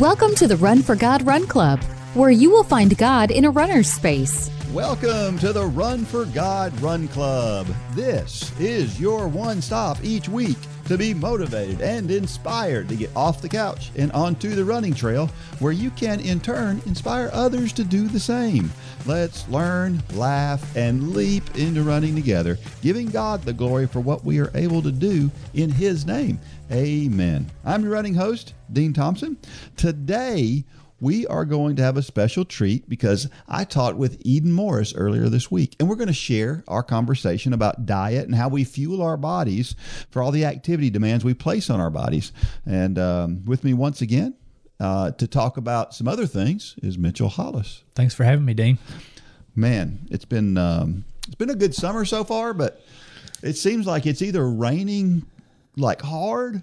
Welcome to the Run for God Run Club, where you will find God in a runner's space. Welcome to the Run for God Run Club. This is your one stop each week to be motivated and inspired to get off the couch and onto the running trail where you can in turn inspire others to do the same. Let's learn, laugh, and leap into running together, giving God the glory for what we are able to do in His name. Amen. I'm your running host, Dean Thompson. Today, we are going to have a special treat because I talked with Eden Morris earlier this week, and we're going to share our conversation about diet and how we fuel our bodies for all the activity demands we place on our bodies. And um, with me once again uh, to talk about some other things is Mitchell Hollis. Thanks for having me, Dean. Man, it's been um, it's been a good summer so far, but it seems like it's either raining like hard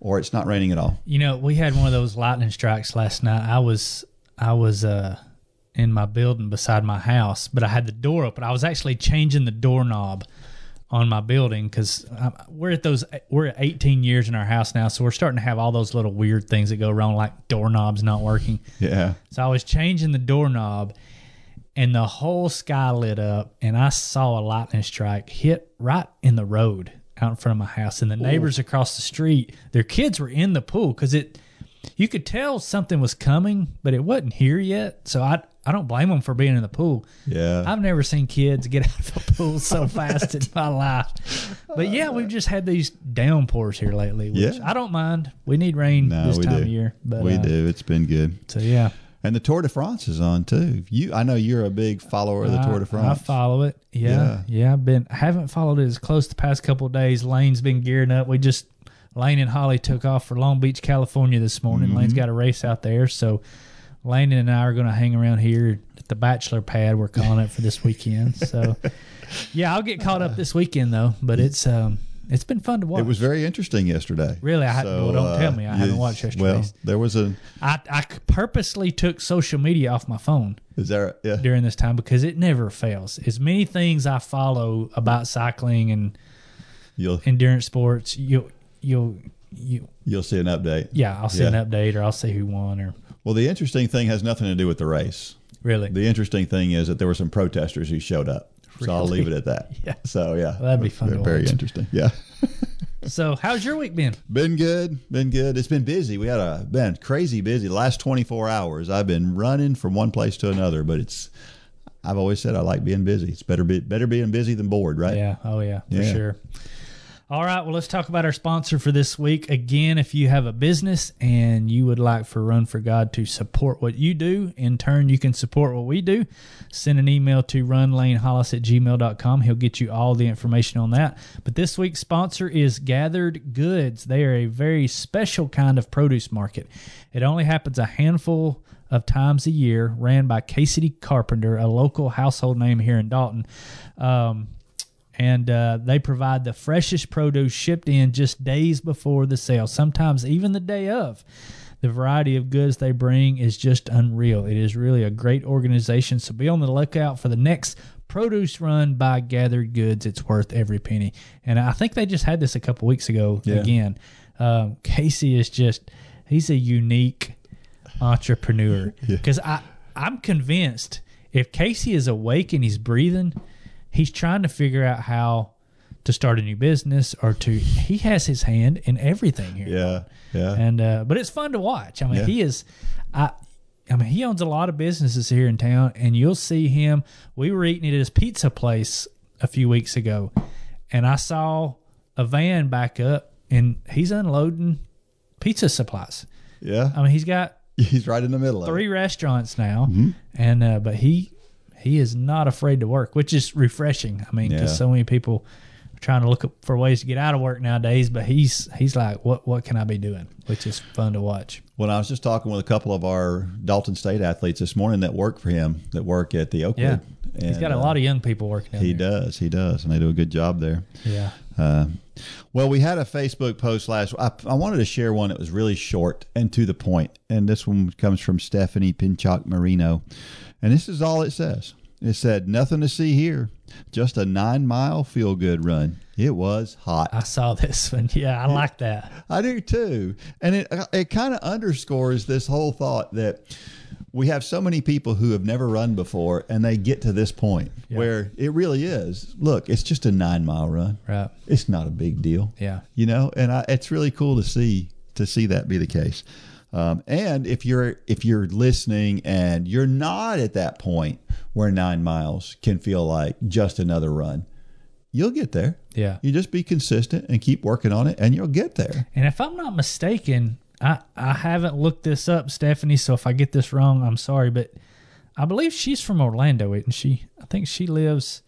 or it's not raining at all. You know, we had one of those lightning strikes last night. I was I was uh in my building beside my house, but I had the door open. I was actually changing the doorknob on my building because we're at those we're at 18 years in our house now, so we're starting to have all those little weird things that go wrong, like doorknobs not working. Yeah. So I was changing the doorknob, and the whole sky lit up, and I saw a lightning strike hit right in the road out in front of my house, and the neighbors Ooh. across the street, their kids were in the pool because it. You could tell something was coming, but it wasn't here yet. So I I don't blame them for being in the pool. Yeah, I've never seen kids get out of the pool so fast in my life. But yeah, we've just had these downpours here lately. Which yeah. I don't mind. We need rain no, this time do. of year. But we uh, do. It's been good. So yeah. And the Tour de France is on too. You, I know you're a big follower of the Tour de France. I follow it. Yeah, yeah, yeah. I've been. I haven't followed it as close the past couple days. Lane's been gearing up. We just Lane and Holly took off for Long Beach, California this morning. Mm-hmm. Lane's got a race out there, so Lane and I are going to hang around here at the bachelor pad. We're calling it for this weekend. So, yeah, I'll get caught up this weekend though. But it's um, it's been fun to watch. It was very interesting yesterday. Really, I so, well, don't uh, tell me. I haven't watched yesterday. Well, there was a. I I purposely took social media off my phone. Is there? Yeah. During this time because it never fails. As many things I follow about cycling and you'll, endurance sports, you'll you'll you you'll see an update. Yeah, I'll see yeah. an update, or I'll see who won, or. Well, the interesting thing has nothing to do with the race. Really. The interesting thing is that there were some protesters who showed up. Really? So I'll leave it at that. yeah. So yeah, well, that'd be fun. Very, very interesting. Yeah. so how's your week been? Been good. Been good. It's been busy. We had a been crazy busy. The last twenty four hours, I've been running from one place to another. But it's, I've always said I like being busy. It's better be better being busy than bored, right? Yeah. Oh yeah. For yeah. sure. All right, well, let's talk about our sponsor for this week. Again, if you have a business and you would like for Run for God to support what you do, in turn, you can support what we do. Send an email to runlanehollis at gmail.com. He'll get you all the information on that. But this week's sponsor is Gathered Goods. They are a very special kind of produce market. It only happens a handful of times a year, ran by Casey Carpenter, a local household name here in Dalton. Um, and uh, they provide the freshest produce shipped in just days before the sale, sometimes even the day of. The variety of goods they bring is just unreal. It is really a great organization, so be on the lookout for the next produce run by Gathered Goods. It's worth every penny. And I think they just had this a couple weeks ago yeah. again. Um, Casey is just, he's a unique entrepreneur because yeah. I, I'm convinced if Casey is awake and he's breathing – he's trying to figure out how to start a new business or to he has his hand in everything here. Yeah. Yeah. And uh but it's fun to watch. I mean, yeah. he is I I mean, he owns a lot of businesses here in town and you'll see him. We were eating at his pizza place a few weeks ago and I saw a van back up and he's unloading pizza supplies. Yeah. I mean, he's got he's right in the middle three restaurants now. Mm-hmm. And uh but he he is not afraid to work, which is refreshing. I mean, because yeah. so many people are trying to look for ways to get out of work nowadays, but he's he's like, what what can I be doing? Which is fun to watch. Well, I was just talking with a couple of our Dalton State athletes this morning that work for him, that work at the Oakwood. Yeah. And, he's got a uh, lot of young people working. There. He there. does, he does, and they do a good job there. Yeah. Uh, well, we had a Facebook post last. I, I wanted to share one that was really short and to the point, and this one comes from Stephanie Pinchak Marino. And this is all it says It said, Nothing to see here. Just a nine mile feel good run. It was hot. I saw this one. Yeah, I like that. I do too. And it uh, it kind of underscores this whole thought that we have so many people who have never run before and they get to this point Yeah. where it really is. Look, it's just a 9-mile run. Right. It's not a big deal. Yeah. You know, and I, it's really cool to see to see that be the case. Um, and if you're if you're listening and you're not at that point where 9 miles can feel like just another run, you'll get there. Yeah. You just be consistent and keep working on it and you'll get there. And if I'm not mistaken, I, I haven't looked this up, Stephanie. So if I get this wrong, I'm sorry. But I believe she's from Orlando, isn't she? I think she lives.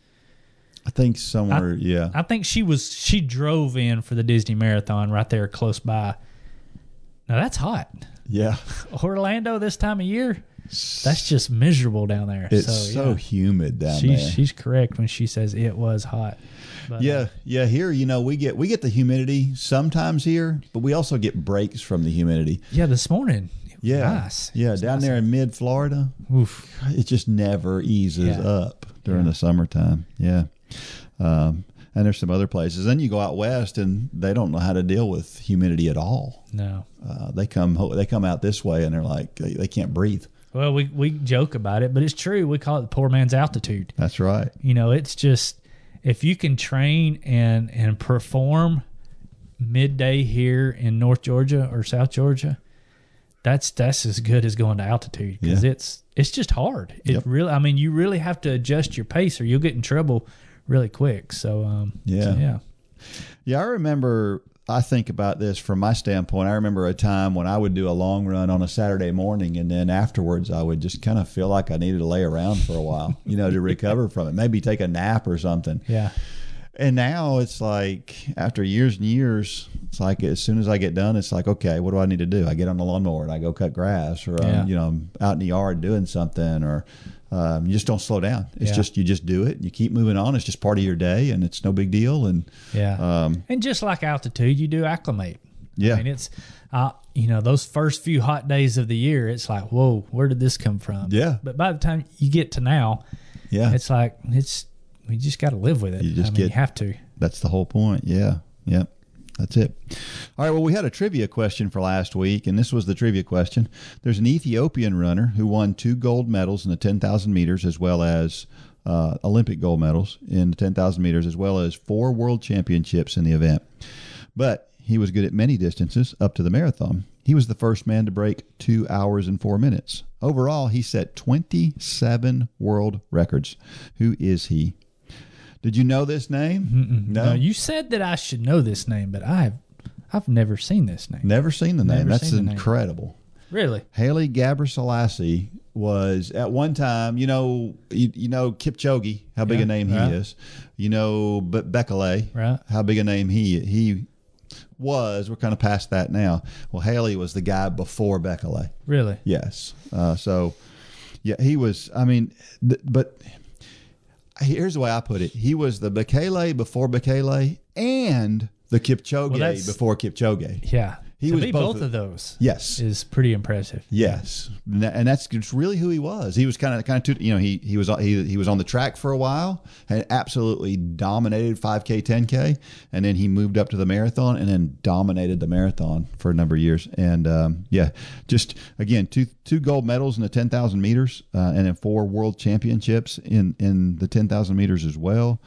I think somewhere, yeah. I think she was. She drove in for the Disney Marathon right there close by. Now that's hot. Yeah. Orlando this time of year, that's just miserable down there. It's so, so, yeah. humid down she's there. she's correct when she says it was hot. But, yeah, yeah. Here, you know, we get we get the humidity sometimes here, but we also get breaks from the humidity. yeah. This morning, Yeah, nice. yeah. Down nice. there in mid Florida, Oof. it just never eases Yeah. up during Yeah. the summertime. Yeah. Um, and there's some other places. Then you go out west, and they don't know how to deal with humidity at all. No. Uh, they come they come out this way, and they're like they, they can't breathe. Well, we we joke about it, but it's true. We call it the poor man's altitude. That's right. You know, it's just if you can train and and perform midday here in North Georgia or South Georgia, that's that's as good as going to altitude because Yeah. it's it's just hard. It Yep. really, I mean, you really have to adjust your pace or you'll get in trouble really quick. So, um, Yeah. so, yeah, Yeah, I remember. I think about this from my standpoint. I remember a time when I would do a long run on a Saturday morning, and then afterwards, I would just kind of feel like I needed to lay around for a while, you know, to recover from it. Maybe take a nap or something. yeah, And now it's like after years and years, it's like as soon as I get done, it's like okay, what do I need to do? I get on the lawnmower and I go cut grass, or Yeah. um, you know, I'm out in the yard doing something, or um, you just don't slow down. It's Yeah. just you just do it, you keep moving on. It's just part of your day, and it's no big deal. And yeah. um, and just like altitude, you do acclimate. yeah, I mean, it's, uh, you know, those first few hot days of the year, it's like, whoa, where did this come from? Yeah. But by the time you get to now, yeah, it's like, it's, we just got to live with it. You just I mean, get- you have to. That's the whole point. Yeah. Yep. That's it. All right. Well, we had a trivia question for last week, and this was the trivia question. There's an Ethiopian runner who won two gold medals in the 10,000 meters, as well as uh, Olympic gold medals in the 10,000 meters, as well as four world championships in the event. But he was good at many distances up to the marathon. He was the first man to break two hours and four minutes. Overall, he set 27 world records. Who is he? Did you know this name? No, you said that I should know this name, but I've, I've never seen this name. Never seen the name. Never That's the name. incredible. Really? Haile Gebrselassie was at one time, you know, you, you know Kipchoge, how big Yeah, a name he right. is. You know, but Bekele, Right. how big a name he he was. We're kind of past that now. Well, Haile was the guy before Bekele. Really? Yes. Uh, so, yeah, he was. I mean, th- but here's the way I put it: he was the Bekele before Bekele and the Kipchoge Well, before Kipchoge. Yeah. He to was be both both, of- those Yes. is pretty impressive. Yes, and that's just really who he was. He was kind of kind of you know he he was he he was on the track for a while and absolutely dominated 5K, 10K, and then he moved up to the marathon and then dominated the marathon for a number of years. And um, yeah, just again two two gold medals in the 10,000 meters uh, and then four world championships in in the 10,000 meters as well.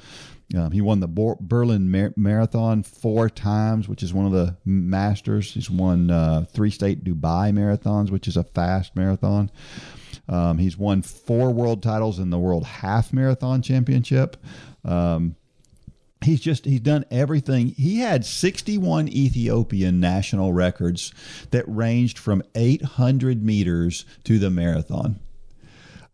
Um, he won the Bor- Berlin Mar- Marathon four times, which is one of the masters. He's won uh, three state Dubai marathons, which is a fast marathon. Um, he's won four world titles in the World Half Marathon Championship. Um, he's just he's done everything. He had 61 Ethiopian national records that ranged from 800 meters to the marathon.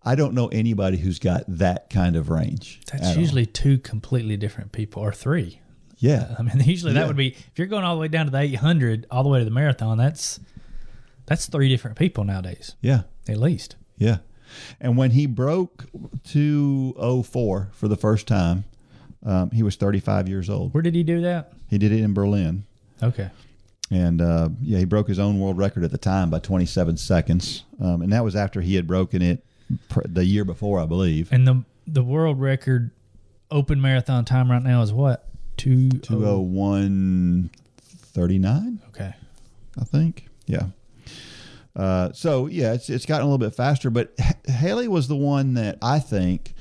I don't know anybody who's got that kind of range. That's at all. usually two completely different people or three. yeah. I mean, usually Yeah. that would be if you're going all the way down to the 800, all the way to the marathon. That's that's three different people nowadays, Yeah. at least. Yeah. And when he broke 204 for the first time, um, he was 35 years old. Where did he do that? He did it in Berlin. Okay, And uh, yeah, he broke his own world record at the time by 27 seconds. Um, and that was after he had broken it the year before, I believe. and the the world record open marathon time right now is what? Two Two oh one thirty nine. Okay. I think. Yeah. Uh, so yeah, it's it's gotten a little bit faster, but Haile was the one that I think,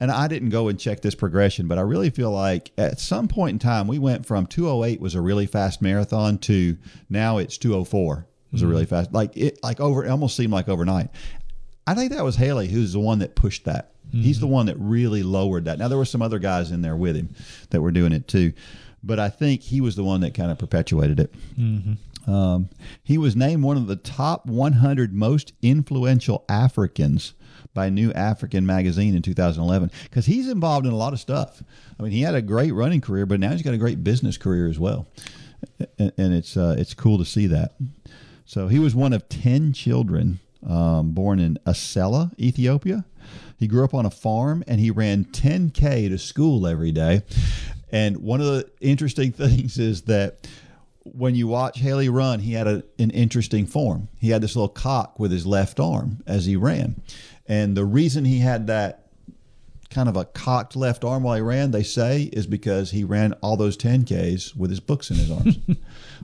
and I didn't go and check this progression, but I really feel like at some point in time we went from 208 was a really fast marathon to now it's 204 was a really fast like it like over it almost seemed like overnight. I think that was Haile who's the one that pushed that. He's the one that really lowered that. Now there were some other guys in there with him that were doing it too, but I think he was the one that kind of perpetuated it. Um, he was named one of the top 100 most influential Africans by New African magazine in 2011 because he's involved in a lot of stuff. I mean, he had a great running career, but now he's got a great business career as well, and, and it's uh, it's cool to see that. So he was one of 10 children um, born in Asela, Ethiopia. He grew up on a farm and he ran 10K to school every day. And one of the interesting things is that when you watch Haile run, he had a, an interesting form. He had this little cock with his left arm as he ran. And the reason he had that kind of a cocked left arm while he ran, they say, is because he ran all those 10Ks with his books in his arms,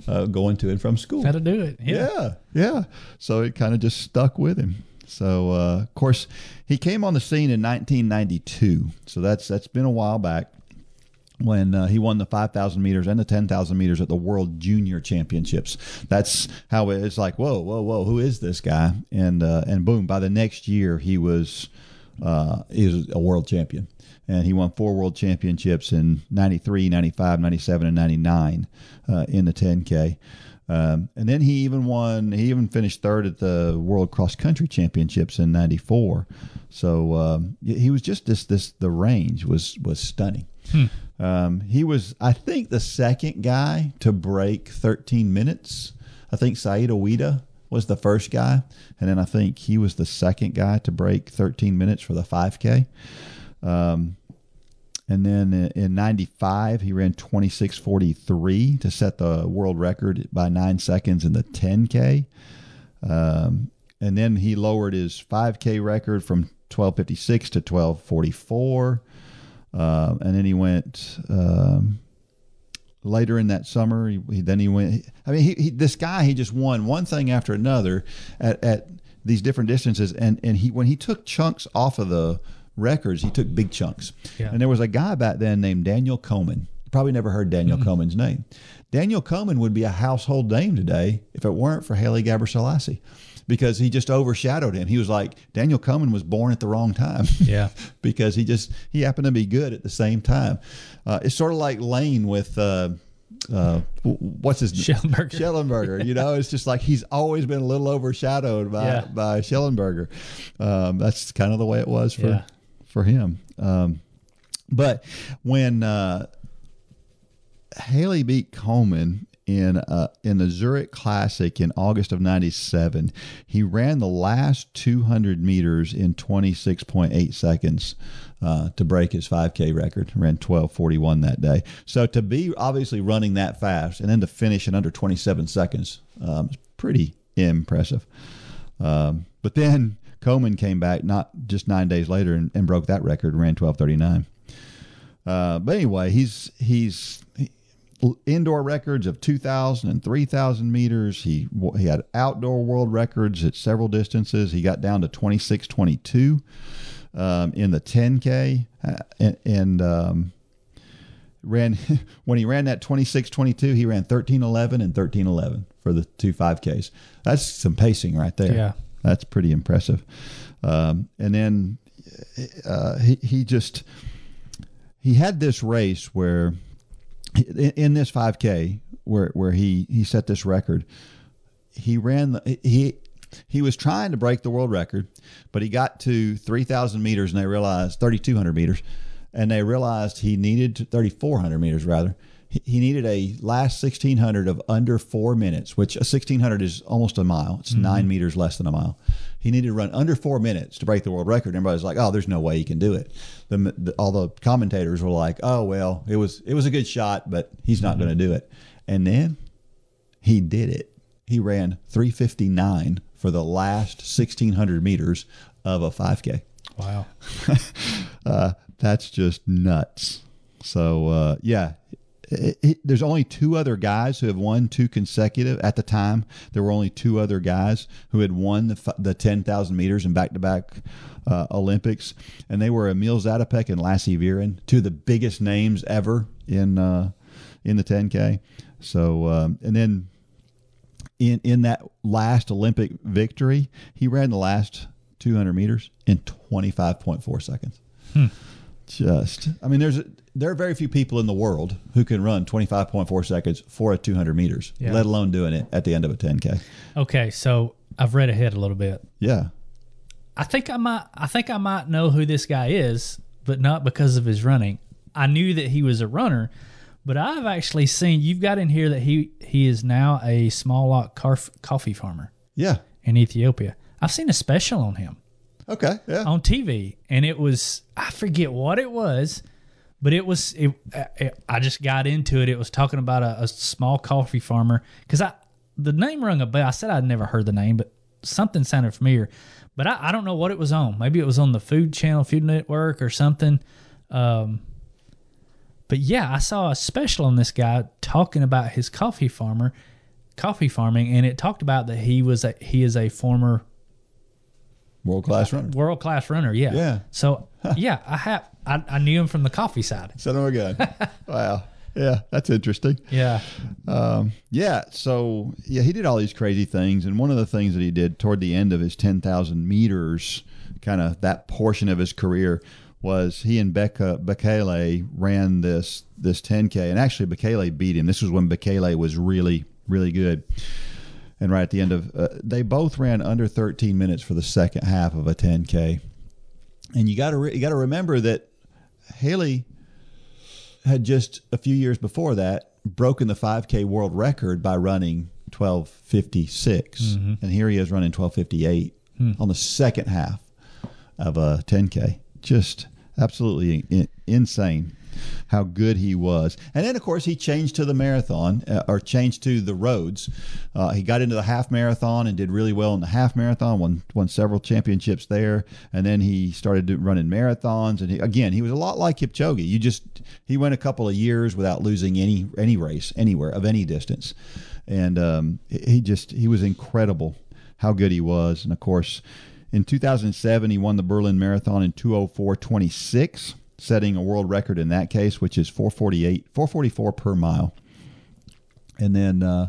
uh, going to and from school. How to do it? Yeah. Yeah, yeah. So it kind of just stuck with him. So uh, of course, he came on the scene in 1992. So that's that's been a while back when uh, he won the 5,000 meters and the 10,000 meters at the World Junior Championships. That's how it's like, whoa, whoa, whoa, who is this guy? And uh, and boom, by the next year he was uh, he was a world champion. And he won four world championships in 93, 95, 97, and 99 uh, in the 10K. Um, and then he even won. He even finished third at the World Cross Country Championships in '94. So um, he was just this. This the range was was stunning. Um, he was, I think, the second guy to break 13 minutes. I think Said Aouita was the first guy, and then I think he was the second guy to break 13 minutes for the 5K. Um, and then in 95, he ran 26.43 to set the world record by nine seconds in the 10K. Um, and then he lowered his 5K record from 12.56 to 12.44. Um, and then he went um, later in that summer. He, he then he went. I mean, he, this guy he just won one thing after another at, at these different distances. And and he when he took chunks off of the records, he took big chunks. Yeah. And there was a guy back then named Daniel Komen. Probably never heard Daniel Komen's name. Daniel Komen would be a household name today if it weren't for Haile Gebrselassie. Because he just overshadowed him. He was like Daniel Komen was born at the wrong time. Yeah. because he just he happened to be good at the same time. Uh, it's sort of like Lane with uh, uh, what's his Schellenberger. Schellenberger. You know, it's just like he's always been a little overshadowed by Yeah. by Schellenberger. Um, that's kind of the way it was for Yeah. For him. Um, but when uh, Haile beat Komen in uh, in the Zurich Classic in August of '97. He ran the last 200 meters in 26.8 seconds uh, to break his 5K record. Ran 12:41 that day. So to be obviously running that fast and then to finish in under 27 seconds um, is pretty impressive. Um, but then Komen came back not just nine days later and, and broke that record, ran 12:39. Uh, but anyway, he's he's he- indoor records of 2,000 and 3,000 meters. He he had outdoor world records at several distances. He got down to 26:22 um, in the 10K uh, and, and um, ran when he ran that 26:22. He ran 13:11 and 13:11 for the two 5Ks. That's some pacing right there. Yeah. That's pretty impressive. Um, and then uh, he he just he had this race where in, in this 5K where where he he set this record. He ran the he he was trying to break the world record, but he got to 3,000 meters and they realized 3,200 meters, and they realized he needed 3,400 meters rather. He, needed a last 1,600 of under four minutes, which a 1,600 is almost a mile. It's nine meters less than a mile. He needed to run under four minutes to break the world record. Everybody's like, "Oh, there's no way he can do it." The, the, all the commentators were like, "Oh, well, it was it was a good shot, but he's not going to do it." And then he did it. He ran 359 for the last 1600 meters of a 5K. Wow. uh, that's just nuts. So uh, yeah, it, it, there's only two other guys who have won two consecutive. At the time, there were only two other guys who had won the the ten thousand meters in back to back Olympics, and they were Emil Zatopek and Lasse Viren, two of the biggest names ever in uh, in the 10K. So um, and then in in that last Olympic victory, he ran the last 200 meters in 25.4 seconds. Hmm. Just, I mean, there's there are very few people in the world who can run 25.4 seconds for a 200 meters, Yeah. let alone doing it at the end of a 10k. Okay, so I've read ahead a little bit. Yeah, I think I might I think I might know who this guy is, but not because of his running. I knew that he was a runner, but I've actually seen you've got in here that he he is now a small lot carf, coffee farmer yeah, in Ethiopia. I've seen a special on him okay, yeah, on TV, and it was I forget what it was, but it was it. it I just got into it. It was talking about a, a small coffee farmer because I the name rung a bell. I said I'd never heard the name, but something sounded familiar. But I, I don't know what it was on. Maybe it was on the Food Channel, Food Network, or something. Um, but yeah, I saw a special on this guy talking about his coffee farmer, coffee farming, and it talked about that he was a, he is a former world class runner. world class runner. Yeah. Yeah. So yeah, I have I, I knew him from the coffee side. Son of a gun. wow. Yeah, that's interesting. Yeah. Um, yeah, so yeah, he did all these crazy things, and one of the things that he did toward the end of his ten thousand meters, kind of that portion of his career, was he and Becca Bekele ran this this ten k, and actually Bekele beat him. This was when Bekele was really really good. And right at the end of, uh, they both ran under 13 minutes for the second half of a 10k. And you got to re- you got to remember that Haile had just a few years before that broken the 5K world record by running 1256. And here he is running 1258 on the second half of a 10K. Just absolutely in- insane how good he was. And then, of course, he changed to the marathon uh, or changed to the roads. Uh, he got into the half marathon and did really well in the half marathon, won, won several championships there. And then he started running marathons. And he, again, he was a lot like Kipchoge. You just, he went a couple of years without losing any, any race anywhere of any distance. And um, he just, he was incredible how good he was. And of course, in 2007, he won the Berlin Marathon in 204.26, setting a world record in that case, which is 448, 444 per mile. And then uh,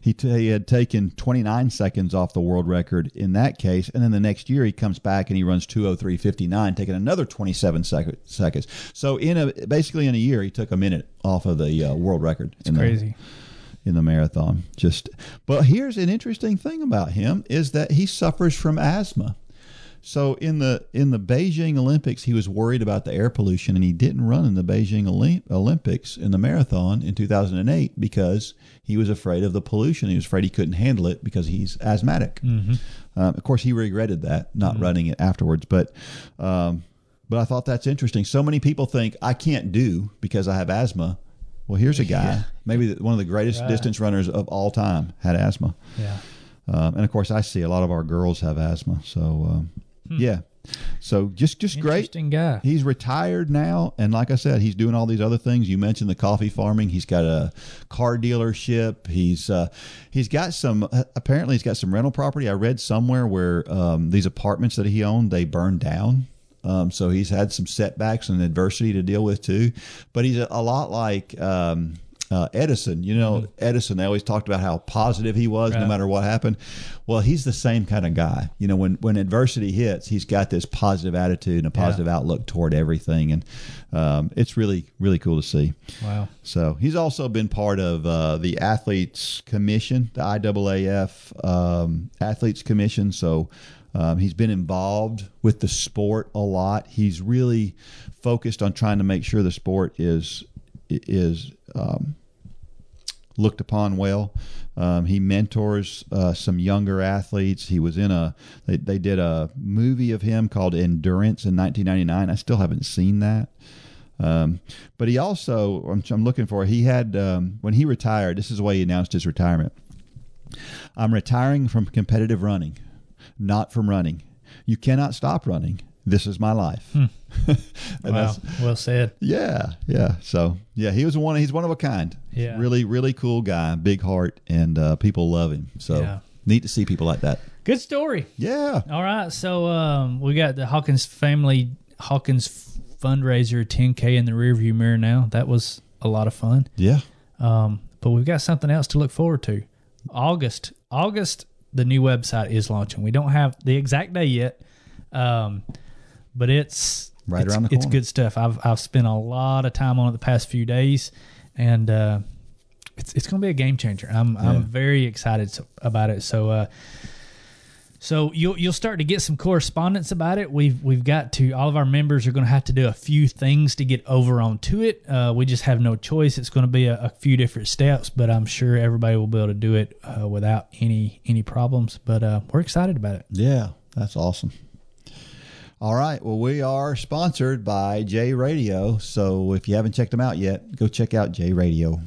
he, t- he had taken 29 seconds off the world record in that case. And then the next year, he comes back and he runs 203.59, taking another 27 sec- seconds. So in a basically in a year, he took a minute off of the uh, world record. It's in the- crazy. in the marathon. Just, but here's an interesting thing about him is that he suffers from asthma. So in the in the Beijing Olympics, he was worried about the air pollution, and he didn't run in the Beijing Olymp- Olympics in the marathon in 2008 because he was afraid of the pollution. He was afraid he couldn't handle it because he's asthmatic. Um, of course, he regretted that not running it afterwards, but. Um, but I thought that's interesting. So many people think I can't do because I have asthma. Well, here's a guy, maybe one of the greatest Right. distance runners of all time, had asthma. Yeah. Um, and of course, I see a lot of our girls have asthma. So, um, yeah. So just just great. Interesting guy. He's retired now, and like I said, he's doing all these other things. You mentioned the coffee farming. He's got a car dealership. He's uh, he's got some. Apparently, he's got some rental property. I read somewhere where um, these apartments that he owned they burned down. Um, so he's had some setbacks and adversity to deal with too. But he's a, a lot like um, uh, Edison. You know, Edison. They always talked about how positive he was, no matter what happened. Well, he's the same kind of guy. You know, when when adversity hits, he's got this positive attitude and a positive outlook toward everything, and um, it's really really cool to see. Wow. So he's also been part of uh, the Athletes Commission, the IAAF um, Athletes Commission. So um, he's been involved with the sport a lot. He's really focused on trying to make sure the sport is is um, looked upon well. Um, he mentors uh, some younger athletes. He was in a they, they did a movie of him called Endurance in 1999. I still haven't seen that. Um, but he also, I'm, I'm looking for, he had, um, when he retired, this is the way he announced his retirement. I'm retiring from competitive running, not from running. You cannot stop running. This is my life. Hmm. Wow, well said. Yeah, yeah. So yeah, he was one. He's one of a kind. Yeah. really, really cool guy, big heart, and uh, people love him. So Yeah. neat to see people like that. Good story. Yeah, All right, so um, we got the Hawkins family Hawkins fundraiser 10k in the rearview mirror now. That was a lot of fun. yeah. Um, but we've got something else to look forward to. August, August, the new website is launching. We don't have the exact day yet, um, but it's Right it's, around the It's good stuff. I've I've spent a lot of time on it the past few days, and uh, it's it's going to be a game changer. I'm Yeah. I'm very excited so, about it. So. Uh, so you'll you'll start to get some correspondence about it. We've we've got to all of our members are going to have to do a few things to get over onto it. Uh, we just have no choice. It's going to be a, a few different steps, but I'm sure everybody will be able to do it uh, without any any problems. But uh, we're excited about it. Yeah, that's awesome. All right. Well, we are sponsored by J Radio. So if you haven't checked them out yet, go check out J Radio.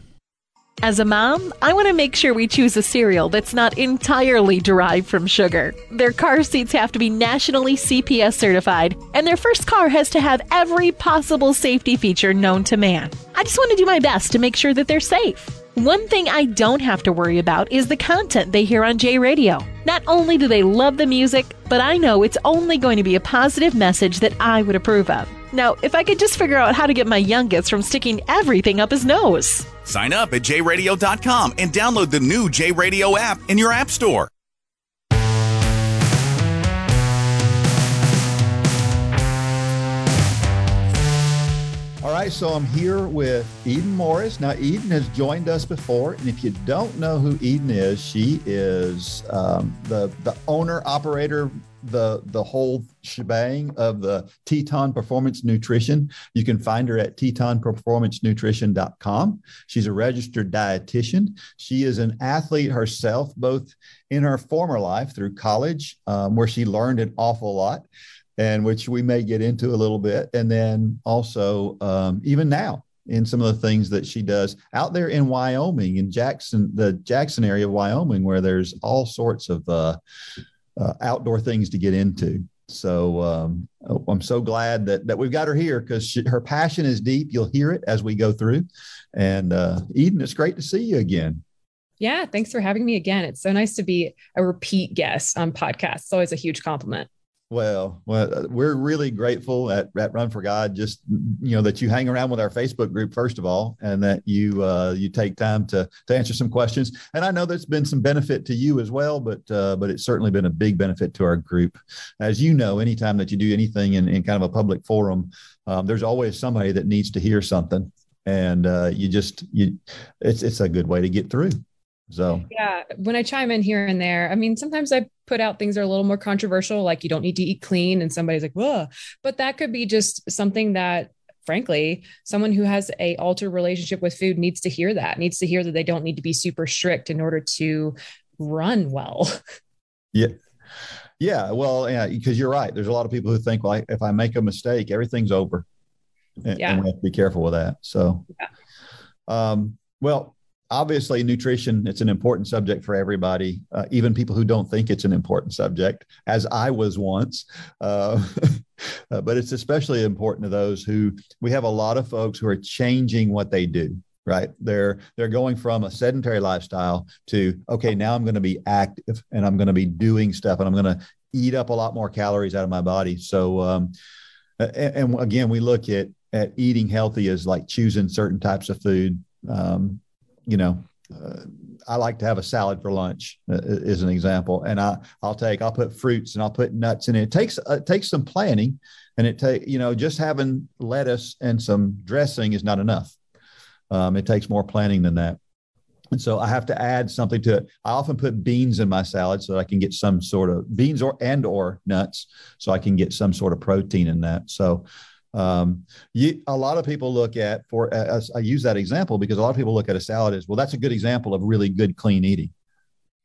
As a mom, I want to make sure we choose a cereal that's not entirely derived from sugar. Their car seats have to be nationally CPS certified, and their first car has to have every possible safety feature known to man. I just want to do my best to make sure that they're safe. One thing I don't have to worry about is the content they hear on J Radio. Not only do they love the music, but I know it's only going to be a positive message that I would approve of. Now, if I could just figure out how to get my youngest from sticking everything up his nose. Sign up at jradio.com and download the new J Radio app in your app store. All right, so I'm here with Eden Morris. Now, Eden has joined us before, and if you don't know who Eden is, she is um, the the owner, operator, the the whole shebang of the Teton Performance Nutrition. You can find her at tetonperformancenutrition.com. She's a registered dietitian. She is an athlete herself, both in her former life through college, um, where she learned an awful lot and which we may get into a little bit. And then also, um, even now, in some of the things that she does out there in Wyoming, in Jackson, the Jackson area of Wyoming, where there's all sorts of uh, uh, outdoor things to get into. So um, I'm so glad that that we've got her here because her passion is deep. You'll hear it as we go through. And uh, Eden, it's great to see you again. Yeah, thanks for having me again. It's so nice to be a repeat guest on podcasts. It's always a huge compliment. Well, well, we're really grateful at, at Run for God. Just you know that you hang around with our Facebook group first of all, and that you uh, you take time to to answer some questions. And I know there's been some benefit to you as well, but uh, but it's certainly been a big benefit to our group. As you know, anytime that you do anything in, in kind of a public forum, um, there's always somebody that needs to hear something, and uh, you just you it's it's a good way to get through. So Yeah, when I chime in here and there, I mean, sometimes I put out things that are a little more controversial, like you don't need to eat clean, and somebody's like, "Whoa," but that could be just something that, frankly, someone who has a altered relationship with food needs to hear. That needs to hear that they don't need to be super strict in order to run well. Yeah. Yeah. Well, yeah, because you're right. There's a lot of people who think, well, if I make a mistake, everything's over. And, Yeah. and we have to be careful with that. So, um, well, obviously, nutrition, it's an important subject for everybody, uh, even people who don't think it's an important subject, as I was once. Uh, uh, but it's especially important to those who we have a lot of folks who are changing what they do right they're they're going from a sedentary lifestyle to okay now i'm going to be active and i'm going to be doing stuff and i'm going to eat up a lot more calories out of my body so um and, and again we look at at eating healthy as like choosing certain types of food um you know uh, I like to have a salad for lunch, uh, is an example, and I I'll take I'll put fruits and I'll put nuts in it. It takes uh, it takes some planning, and it take you know just having lettuce and some dressing is not enough. Um, it takes more planning than that. And so I have to add something to it. I often put beans in my salad so that I can get some sort of beans or and or nuts, so I can get some sort of protein in that. So um, you, a lot of people look at for as I use that example because a lot of people look at a salad as well. That's a good example of really good clean eating,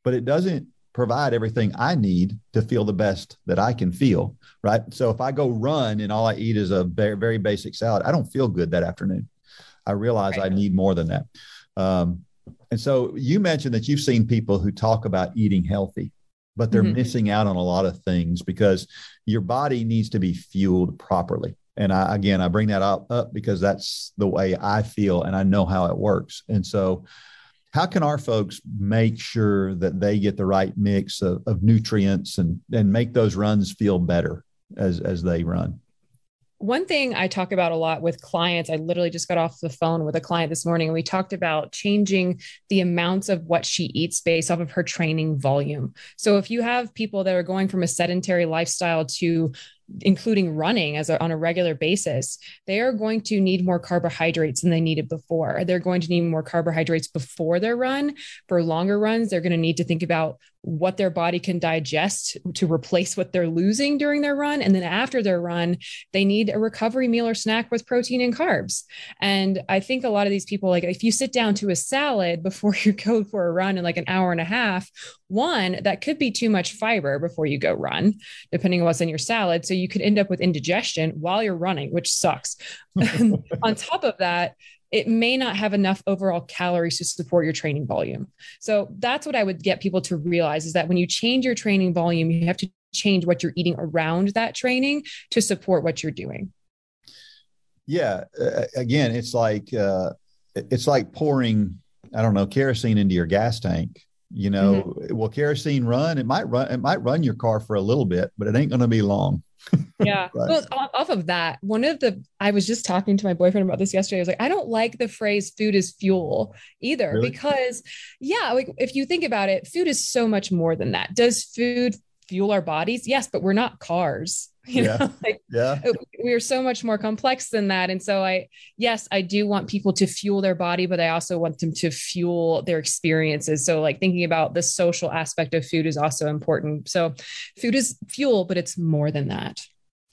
but it doesn't provide everything I need to feel the best that I can feel. Right. So if I go run and all I eat is a very, very basic salad, I don't feel good that afternoon. I realize Right. I need more than that. Um, and so you mentioned that you've seen people who talk about eating healthy. but they're Mhm. missing out on a lot of things because your body needs to be fueled properly. And I, again, I bring that up, up because that's the way I feel and I know how it works. And so, how can our folks make sure that they get the right mix of, of nutrients and, and make those runs feel better as, as they run? One thing I talk about a lot with clients, I literally just got off the phone with a client this morning and we talked about changing the amounts of what she eats based off of her training volume. So if you have people that are going from a sedentary lifestyle to including running as a, on a regular basis, they are going to need more carbohydrates than they needed before. They're going to need more carbohydrates before their run. For longer runs, they're going to need to think about what their body can digest to replace what they're losing during their run. And then after their run, they need a recovery meal or snack with protein and carbs. And I think a lot of these people, like if you sit down to a salad before you go for a run in like an hour and a half, one, that could be too much fiber before you go run, depending on what's in your salad. So you could end up with indigestion while you're running, which sucks. on top of that, it may not have enough overall calories to support your training volume. So that's what I would get people to realize is that when you change your training volume, you have to change what you're eating around that training to support what you're doing. Yeah. Uh, again, it's like, uh, it's like pouring, I don't know, kerosene into your gas tank. You know, mm-hmm. will kerosene run? It might run. It might run your car for a little bit, but it ain't going to be long. yeah. right. Well, off of that, one of the I was just talking to my boyfriend about this yesterday. I was like, I don't like the phrase "food is fuel" either, really? because yeah, like if you think about it, food is so much more than that. Does food fuel our bodies? Yes, but we're not cars. You yeah. know, like yeah. Uh, we are so much more complex than that. And so I, yes, I do want people to fuel their body, but I also want them to fuel their experiences. So like thinking about the social aspect of food is also important. So food is fuel, but it's more than that.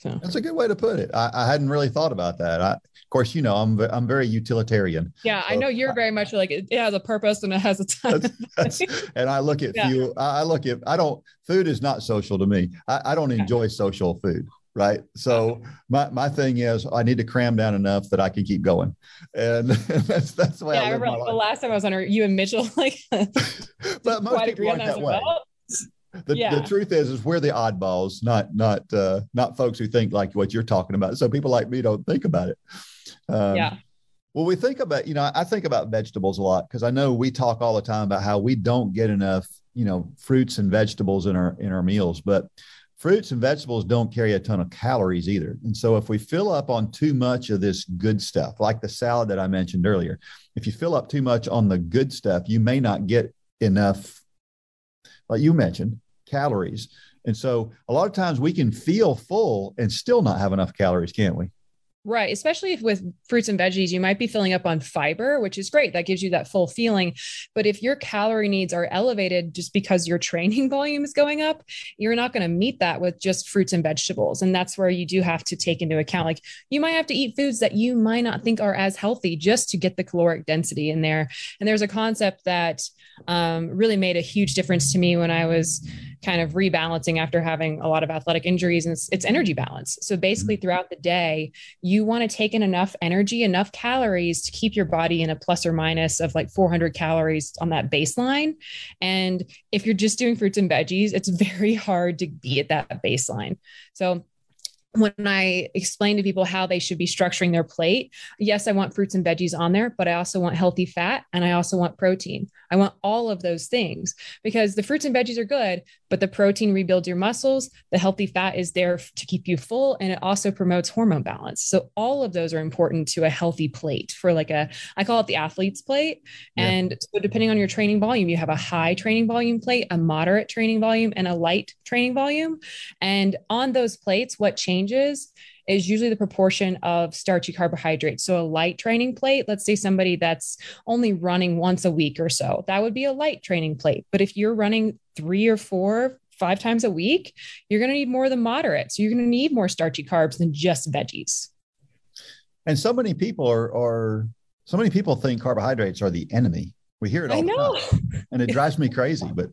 So that's a good way to put it. I, I hadn't really thought about that. I, of course, you know, I'm I'm very utilitarian. Yeah, so I know you're very much like it, it, has a purpose and it has a time. That's, that's, and I look at yeah. fuel. I look at. I don't. Food is not social to me. I, I don't enjoy social food. Right. So my, my thing is I need to cram down enough that I can keep going. And that's that's the way yeah, I, I remember like, the last time I was on her, you and Mitchell like but most people aren't that way. Well, the, yeah. the truth is is we're the oddballs not not uh not folks who think like what you're talking about. So people like me don't think about it. Um, yeah. well we think about you know i think about vegetables a lot because i know we talk all the time about how we don't get enough you know fruits and vegetables in our in our meals but fruits and vegetables don't carry a ton of calories either. And so if we fill up on too much of this good stuff like the salad that i mentioned earlier if you fill up too much on the good stuff you may not get enough like you mentioned, calories. And so a lot of times we can feel full and still not have enough calories, can't we? Right. Especially if with fruits and veggies, you might be filling up on fiber, which is great. That gives you that full feeling. But if your calorie needs are elevated just because your training volume is going up, you're not going to meet that with just fruits and vegetables. And that's where you do have to take into account like you might have to eat foods that you might not think are as healthy just to get the caloric density in there. And there's a concept that um, really made a huge difference to me when I was kind of rebalancing after having a lot of athletic injuries and it's, it's energy balance. So basically mm-hmm. throughout the day, you want to take in enough energy, enough calories to keep your body in a plus or minus of like 400 calories on that baseline. And if you're just doing fruits and veggies, it's very hard to be at that baseline. So when I explain to people how they should be structuring their plate, yes, I want fruits and veggies on there, but I also want healthy fat and I also want protein. I want all of those things because the fruits and veggies are good, but the protein rebuilds your muscles. The healthy fat is there to keep you full and it also promotes hormone balance. So all of those are important to a healthy plate for like a, I call it the athlete's plate. Yeah. And so depending on your training volume, you have a high training volume plate, a moderate training volume, and a light training volume. And on those plates, what changes changes is usually the proportion of starchy carbohydrates. So a light training plate, let's say somebody that's only running once a week or so, that would be a light training plate. But if you're running three or four, five times a week, you're going to need more than moderate. So you're going to need more starchy carbs than just veggies. And so many people are, are so many people think carbohydrates are the enemy. We hear it all I know. Time, and it drives me crazy. But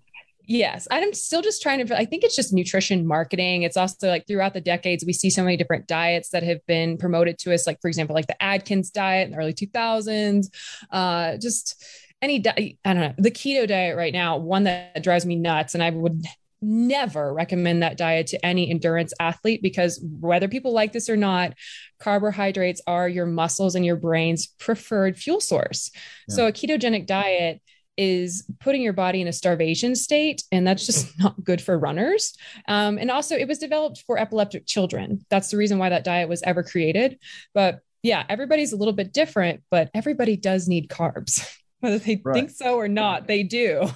Yes, I'm still just trying to. I think it's just nutrition marketing. It's also like throughout the decades, we see so many different diets that have been promoted to us. Like for example, like the Atkins diet in the early 2000s. Uh, just any diet. I don't know the keto diet right now. One that drives me nuts, and I would never recommend that diet to any endurance athlete because whether people like this or not, carbohydrates are your muscles and your brain's preferred fuel source. Yeah. So a ketogenic diet is putting your body in a starvation state, and that's just not good for runners. Um, and also, it was developed for epileptic children. That's the reason why that diet was ever created. But yeah, everybody's a little bit different, but everybody does need carbs, whether they right. think so or not, they do.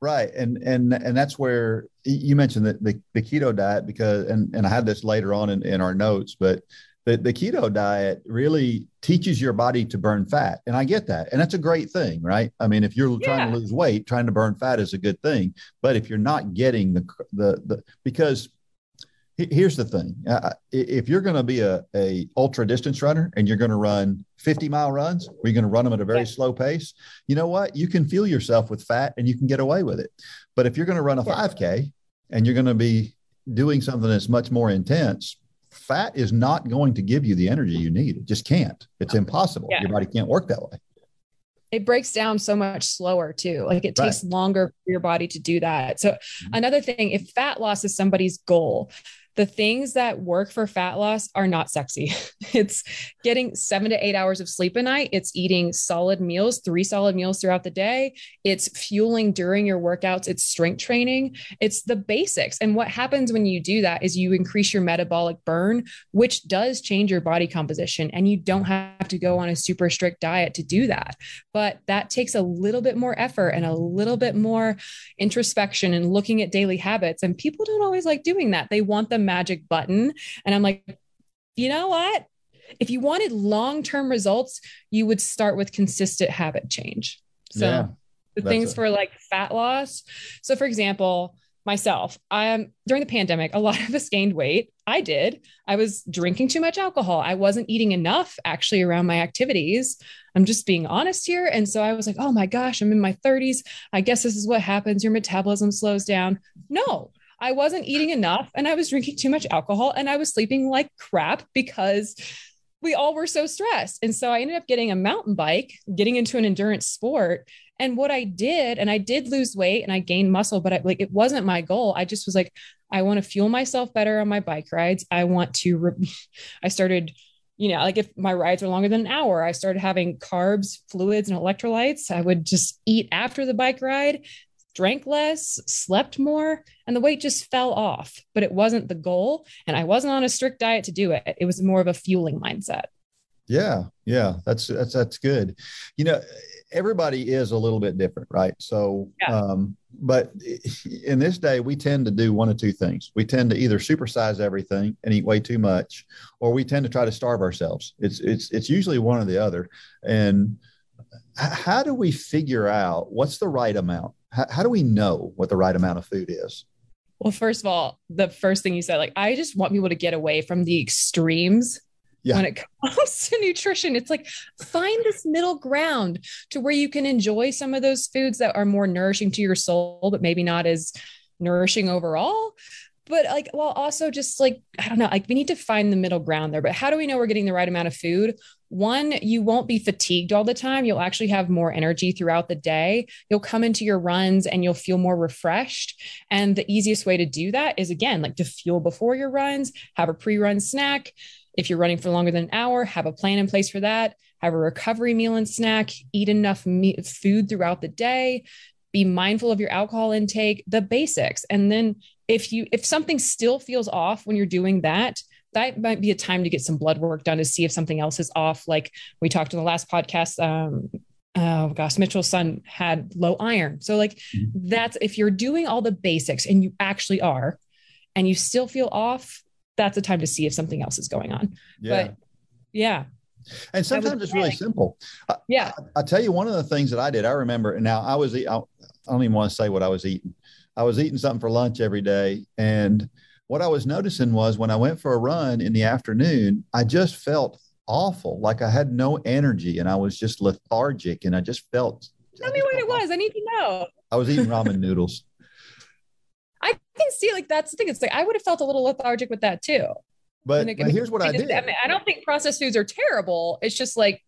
Right. And and and that's where you mentioned that the, the keto diet because and, and I had this later on in, in our notes, but the, the keto diet really teaches your body to burn fat. And I get that. And that's a great thing, right? I mean, if you're yeah. trying to lose weight, trying to burn fat is a good thing. But if you're not getting the the the because here's the thing uh, if you're going to be a, a ultra distance runner and you're going to run 50 mile runs or you're going to run them at a very yeah. slow pace you know what you can fuel yourself with fat and you can get away with it but if you're going to run a 5k and you're going to be doing something that's much more intense fat is not going to give you the energy you need it just can't it's impossible yeah. your body can't work that way it breaks down so much slower too. Like it takes right. longer for your body to do that. So, mm-hmm. another thing, if fat loss is somebody's goal, the things that work for fat loss are not sexy. it's getting seven to eight hours of sleep a night. It's eating solid meals, three solid meals throughout the day. It's fueling during your workouts. It's strength training. It's the basics. And what happens when you do that is you increase your metabolic burn, which does change your body composition. And you don't have to go on a super strict diet to do that. But that takes a little bit more effort and a little bit more introspection and looking at daily habits. And people don't always like doing that. They want them magic button. And I'm like, you know what? If you wanted long term results, you would start with consistent habit change. So yeah, the things it. for like fat loss. So, for example, myself, I am during the pandemic, a lot of us gained weight. I did. I was drinking too much alcohol. I wasn't eating enough actually around my activities. I'm just being honest here. And so I was like, oh my gosh, I'm in my 30s. I guess this is what happens. Your metabolism slows down. No, I wasn't eating enough and I was drinking too much alcohol and I was sleeping like crap because we all were so stressed. And so I ended up getting a mountain bike, getting into an endurance sport. And what I did, and I did lose weight and I gained muscle, but I, like it wasn't my goal. I just was like, I want to fuel myself better on my bike rides. I want to, re- I started, you know, like if my rides were longer than an hour, I started having carbs, fluids, and electrolytes. I would just eat after the bike ride drank less, slept more, and the weight just fell off. But it wasn't the goal. And I wasn't on a strict diet to do it. It was more of a fueling mindset. Yeah. Yeah. That's, that's, that's good. You know, everybody is a little bit different, right? So, yeah. um, but in this day, we tend to do one of two things. We tend to either supersize everything and eat way too much, or we tend to try to starve ourselves. It's, it's, it's usually one or the other. And, how do we figure out what's the right amount? How, how do we know what the right amount of food is? Well, first of all, the first thing you said, like, I just want people to get away from the extremes yeah. when it comes to nutrition. It's like find this middle ground to where you can enjoy some of those foods that are more nourishing to your soul, but maybe not as nourishing overall but like well also just like i don't know like we need to find the middle ground there but how do we know we're getting the right amount of food one you won't be fatigued all the time. You'll actually have more energy throughout the day. You'll come into your runs and you'll feel more refreshed. And the easiest way to do that is again like to fuel before your runs have a pre-run snack. If you're running for longer than an hour have a plan in place for that. Have a recovery meal and snack. Eat enough me- food throughout the day. Be mindful of your alcohol intake the basics. And then if you if something still feels off when you're doing that that might be a time to get some blood work done to see if something else is off like we talked in the last podcast um oh gosh mitchell's son had low iron so like mm-hmm. that's if you're doing all the basics and you actually are and you still feel off that's a time to see if something else is going on yeah. but yeah and sometimes it's really simple. Yeah. I, I, tell you, one of the things that I did, I remember now I was, I, I don't even want to say what I was eating. I was eating something for lunch every day. And what I was noticing was when I went for a run in the afternoon, I just felt awful. Like I had no energy and I was just lethargic and I just felt. Tell me what it was. I need to know. I was eating ramen noodles. I can see like that's the thing. It's like I would have felt a little lethargic with that too. But, it, but here's what I, I did. I, mean, I don't think processed foods are terrible. It's just like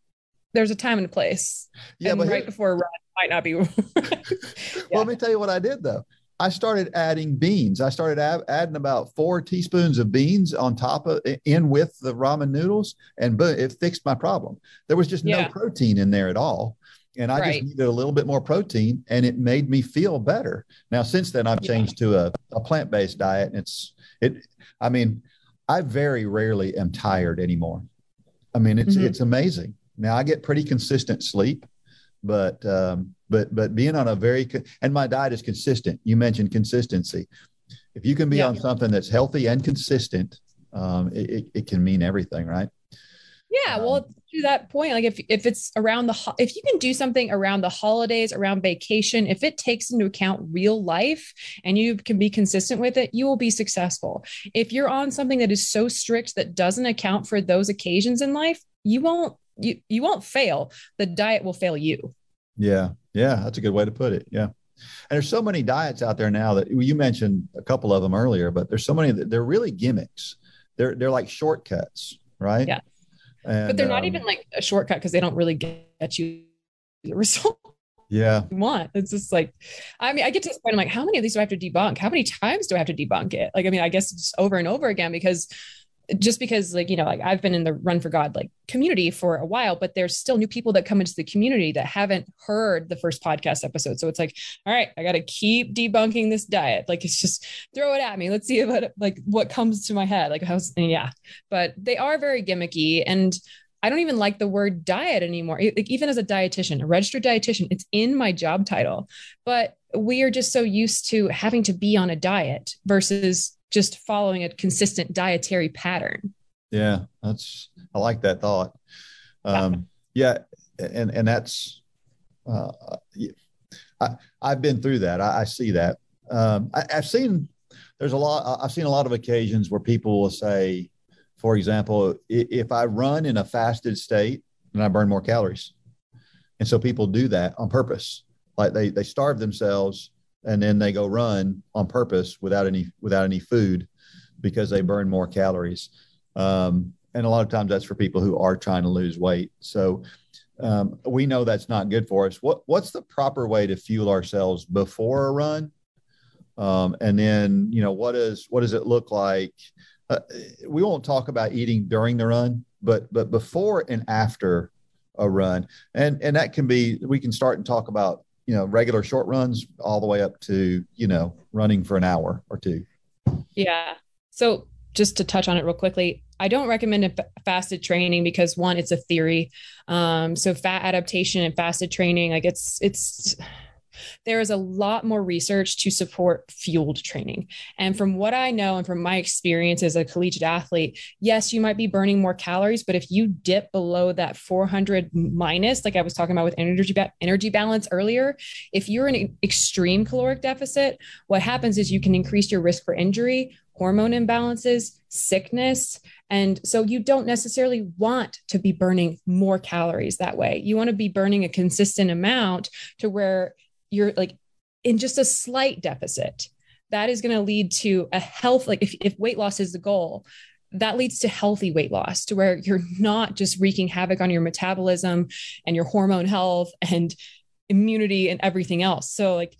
there's a time and a place. Yeah, and but right here, before a run might not be. yeah. Well, let me tell you what I did though. I started adding beans. I started ab- adding about four teaspoons of beans on top of in with the ramen noodles, and boom, it fixed my problem. There was just Yeah. no protein in there at all. And I Right. just needed a little bit more protein, and it made me feel better. Now, since then, I've Yeah. changed to a, a plant based diet, and it's it. I mean, I very rarely am tired anymore. I mean, it's Mhm. it's amazing. Now I get pretty consistent sleep, but um, but but being on a very and my diet is consistent. You mentioned consistency. If you can be Yeah. on something that's healthy and consistent, um, it, it, it can mean everything, right? Yeah, well, to that point, like if if it's around the ho- if you can do something around the holidays, around vacation, if it takes into account real life and you can be consistent with it, you will be successful. If you're on something that is so strict that doesn't account for those occasions in life, you won't you you won't fail. The diet will fail you. Yeah, yeah, that's a good way to put it. Yeah, and there's so many diets out there now that you mentioned a couple of them earlier, but there's so many that they're really gimmicks. They're they're like shortcuts, right? Yeah. And, But they're not um, even like a shortcut because they don't really get you the result Yeah, you want. It's just like, I mean, I get to this point. I'm like, how many of these do I have to debunk? How many times do I have to debunk it? Like, I mean, I guess just over and over again because just because, like, you know, like I've been in the Run for God like community for a while, but there's still new people that come into the community that haven't heard the first podcast episode. So it's like, all right, I got to keep debunking this diet. Like, it's just throw it at me. Let's see what like what comes to my head. Like, how's yeah, but they are very gimmicky and. I don't even like the word diet anymore. Like even as a dietitian, a registered dietitian, it's in my job title. But we are just so used to having to be on a diet versus just following a consistent dietary pattern. yeah, that's I like that thought. Um, yeah, and and that's uh, I I've been through that. I, I see that. Um, I, I've seen there's a lot. I've seen a lot of occasions where people will say, for example, if I run in a fasted state, then I burn more calories, and so people do that on purpose. Like they they starve themselves and then they go run on purpose without any without any food because they burn more calories. Um, and a lot of times that's for people who are trying to lose weight. So um, we know that's not good for us. What what's the proper way to fuel ourselves before a run? Um, and then you know what is what does it look like? Uh, we won't talk about eating during the run, but but before and after a run, and and that can be we can start and talk about you know regular short runs all the way up to you know running for an hour or two. Yeah. So just to touch on it real quickly, I don't recommend a fasted training because one, it's a theory. Um, so fat adaptation and fasted training, like it's it's there is a lot more research to support fueled training. And from what I know and from my experience as a collegiate athlete, yes, you might be burning more calories, but if you dip below that 400 minus, like I was talking about with energy ba- energy balance earlier, if you're in an extreme caloric deficit, what happens is you can increase your risk for injury, hormone imbalances, sickness. And so you don't necessarily want to be burning more calories that way. You want to be burning a consistent amount to where you're like in just a slight deficit. That is going to lead to a health, like if, if weight loss is the goal, that leads to healthy weight loss to where you're not just wreaking havoc on your metabolism and your hormone health and immunity and everything else. So, like,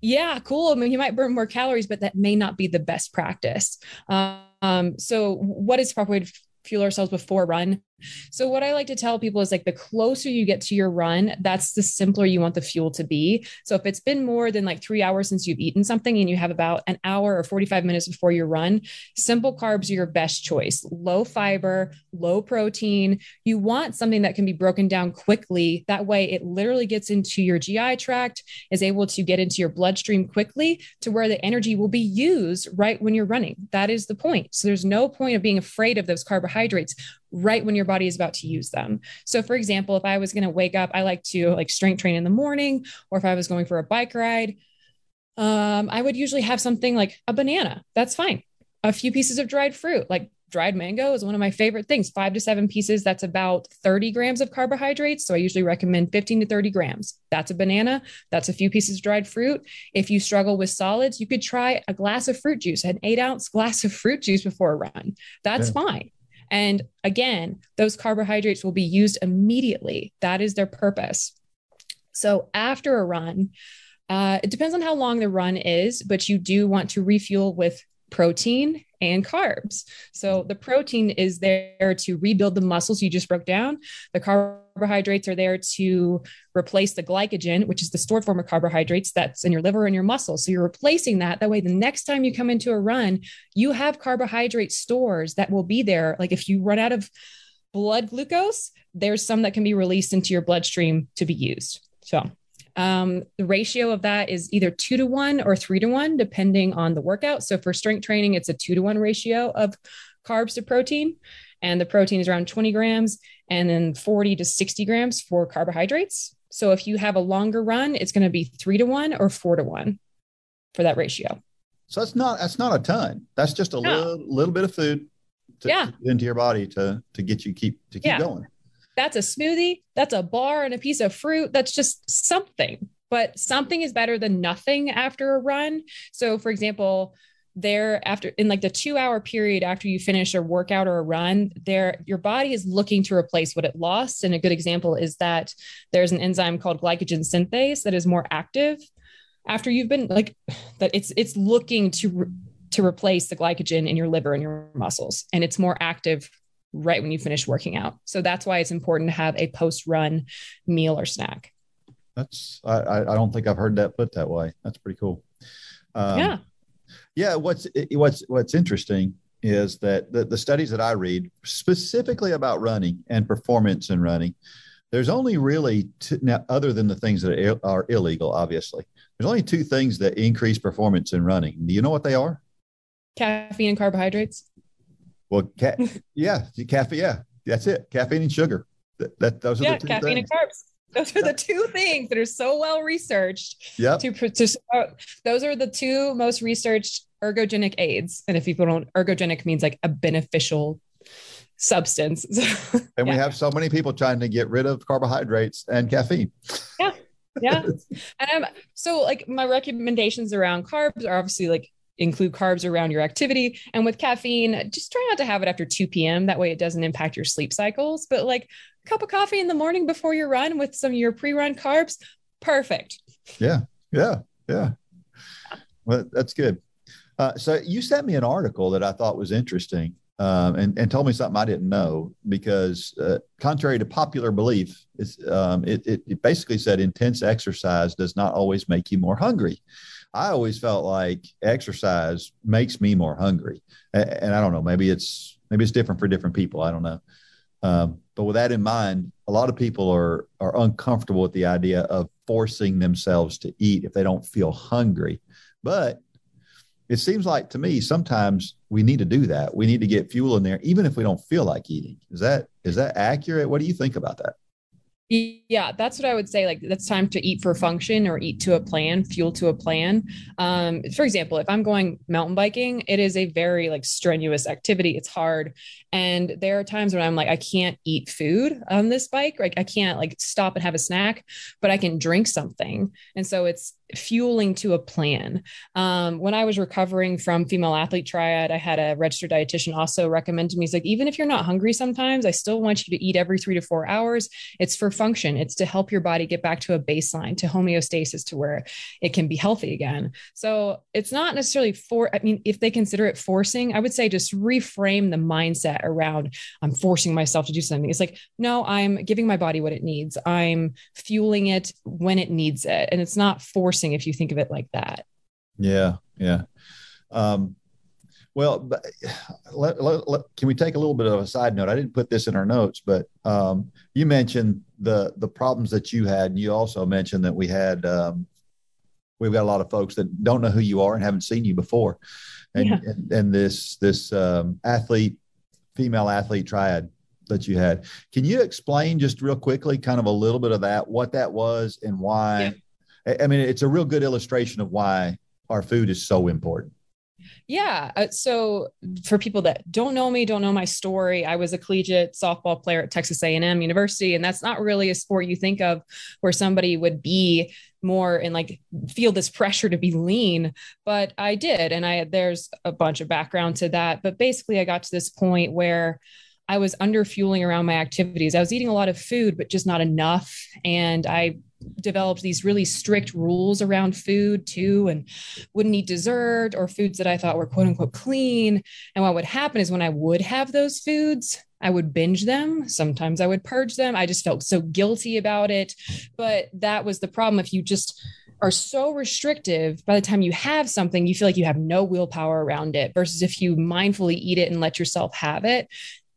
yeah, cool. I mean, you might burn more calories, but that may not be the best practice. Um, so, what is proper way to fuel ourselves before run? So, what I like to tell people is like the closer you get to your run, that's the simpler you want the fuel to be. So, if it's been more than like three hours since you've eaten something and you have about an hour or 45 minutes before your run, simple carbs are your best choice. Low fiber, low protein. You want something that can be broken down quickly. That way, it literally gets into your GI tract, is able to get into your bloodstream quickly to where the energy will be used right when you're running. That is the point. So, there's no point of being afraid of those carbohydrates right when your body is about to use them. So for example, if I was going to wake up, I like to like strength train in the morning or if I was going for a bike ride, um I would usually have something like a banana. That's fine. A few pieces of dried fruit, like dried mango is one of my favorite things. 5 to 7 pieces, that's about 30 grams of carbohydrates, so I usually recommend 15 to 30 grams. That's a banana, that's a few pieces of dried fruit. If you struggle with solids, you could try a glass of fruit juice, an 8 ounce glass of fruit juice before a run. That's Yeah. fine. And again, those carbohydrates will be used immediately. That is their purpose. So after a run, Uh, it depends on how long the run is, but you do want to refuel with protein and carbs. So the protein is there to rebuild the muscles you just broke down. The carbohydrates are there to replace the glycogen, which is the stored form of carbohydrates that's in your liver and your muscles. So you're replacing that. That way, the next time you come into a run, you have carbohydrate stores that will be there. Like if you run out of blood glucose, there's some that can be released into your bloodstream to be used. So um, the ratio of that is either two to one or three to one, depending on the workout. So for strength training, it's a two to one ratio of carbs to protein. And the protein is around 20 grams and then 40 to 60 grams for carbohydrates. So if you have a longer run, it's going to be three to one or four to one for that ratio. So that's not that's not a ton. That's just a no. little little bit of food to, yeah. into your body to to get you keep to keep yeah. going that's a smoothie, that's a bar and a piece of fruit. That's just something, but something is better than nothing after a run. So, for example, there after in like the two hour period after you finish a workout or a run there your body is looking to replace what it lost and a good example is that there's an enzyme called glycogen synthase that is more active after you've been like that it's it's looking to to replace the glycogen in your liver and your muscles and it's more active right when you finish working out. So that's why it's important to have a post run meal or snack. That's I I don't think I've heard that put that way. That's pretty cool. Um, yeah. Yeah. What's what's what's interesting is that the, the studies that I read specifically about running and performance in running, there's only really two, now other than the things that are, are illegal, obviously. There's only two things that increase performance in running. Do you know what they are? Caffeine and carbohydrates. Well, ca- yeah, caffeine. Yeah, that's it. Caffeine and sugar. That, that those are yeah, the two caffeine things. and carbs. Those are the two things that are so well researched. Yeah. To, to uh, those are the two most researched ergogenic aids. And if people don't, ergogenic means like a beneficial substance. and yeah. we have so many people trying to get rid of carbohydrates and caffeine. Yeah. Yeah. and um, so like my recommendations around carbs are obviously like include carbs around your activity. And with caffeine, just try not to have it after 2 p.m. That way it doesn't impact your sleep cycles. But like a cup of coffee in the morning before your run with some of your pre run carbs, perfect. Yeah. Yeah. Yeah. Well, that's good. Uh, so you sent me an article that I thought was interesting um, and, and told me something I didn't know because, uh, contrary to popular belief, um, it, it, it basically said intense exercise does not always make you more hungry. I always felt like exercise makes me more hungry. And I don't know, maybe it's maybe it's different for different people. I don't know. Um, but with that in mind, a lot of people are are uncomfortable with the idea of forcing themselves to eat if they don't feel hungry. But it seems like to me sometimes we need to do that. We need to get fuel in there, even if we don't feel like eating. Is that is that accurate? What do you think about that? Yeah, that's what I would say. Like, that's time to eat for function or eat to a plan, fuel to a plan. Um, for example, if I'm going mountain biking, it is a very like strenuous activity. It's hard. And there are times when I'm like, I can't eat food on this bike. Like, I can't like stop and have a snack, but I can drink something. And so it's fueling to a plan. Um, when I was recovering from female athlete triad, I had a registered dietitian also recommend to me, he's like, even if you're not hungry sometimes, I still want you to eat every three to four hours. It's for function, it's to help your body get back to a baseline, to homeostasis, to where it can be healthy again. So it's not necessarily for, I mean, if they consider it forcing, I would say just reframe the mindset around I'm forcing myself to do something. It's like, no, I'm giving my body what it needs. I'm fueling it when it needs it. And it's not forcing if you think of it like that. Yeah, yeah. Um, well, let, let, let, can we take a little bit of a side note? I didn't put this in our notes, but um, you mentioned the the problems that you had, and you also mentioned that we had um, we've got a lot of folks that don't know who you are and haven't seen you before, and yeah. and, and, this this um, athlete, female athlete triad that you had. Can you explain just real quickly, kind of a little bit of that, what that was, and why? Yeah I mean, it's a real good illustration of why our food is so important. Yeah. Uh, so for people that don't know me, don't know my story, I was a collegiate softball player at Texas A&M University, and that's not really a sport you think of where somebody would be more and like feel this pressure to be lean, but I did, and I there's a bunch of background to that. But basically, I got to this point where I was under fueling around my activities. I was eating a lot of food, but just not enough, and I developed these really strict rules around food too, and wouldn't eat dessert or foods that I thought were quote unquote clean. And what would happen is when I would have those foods, I would binge them. Sometimes I would purge them. I just felt so guilty about it. But that was the problem. If you just are so restrictive, by the time you have something, you feel like you have no willpower around it. Versus if you mindfully eat it and let yourself have it,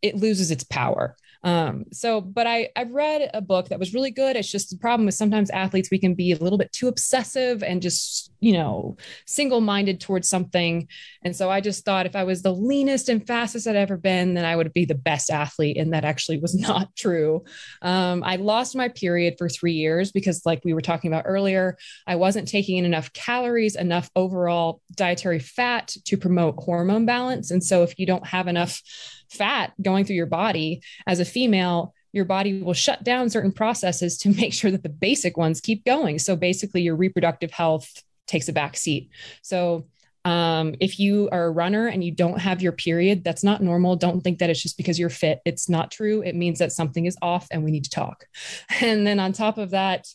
it loses its power. Um, so, but I I've read a book that was really good. It's just the problem is sometimes athletes we can be a little bit too obsessive and just you know single minded towards something. And so I just thought if I was the leanest and fastest I'd ever been, then I would be the best athlete. And that actually was not true. Um, I lost my period for three years because, like we were talking about earlier, I wasn't taking in enough calories, enough overall dietary fat to promote hormone balance. And so if you don't have enough fat going through your body as a female your body will shut down certain processes to make sure that the basic ones keep going. So basically your reproductive health takes a back seat. So um, if you are a runner and you don't have your period that's not normal. Don't think that it's just because you're fit. It's not true. It means that something is off and we need to talk. And then on top of that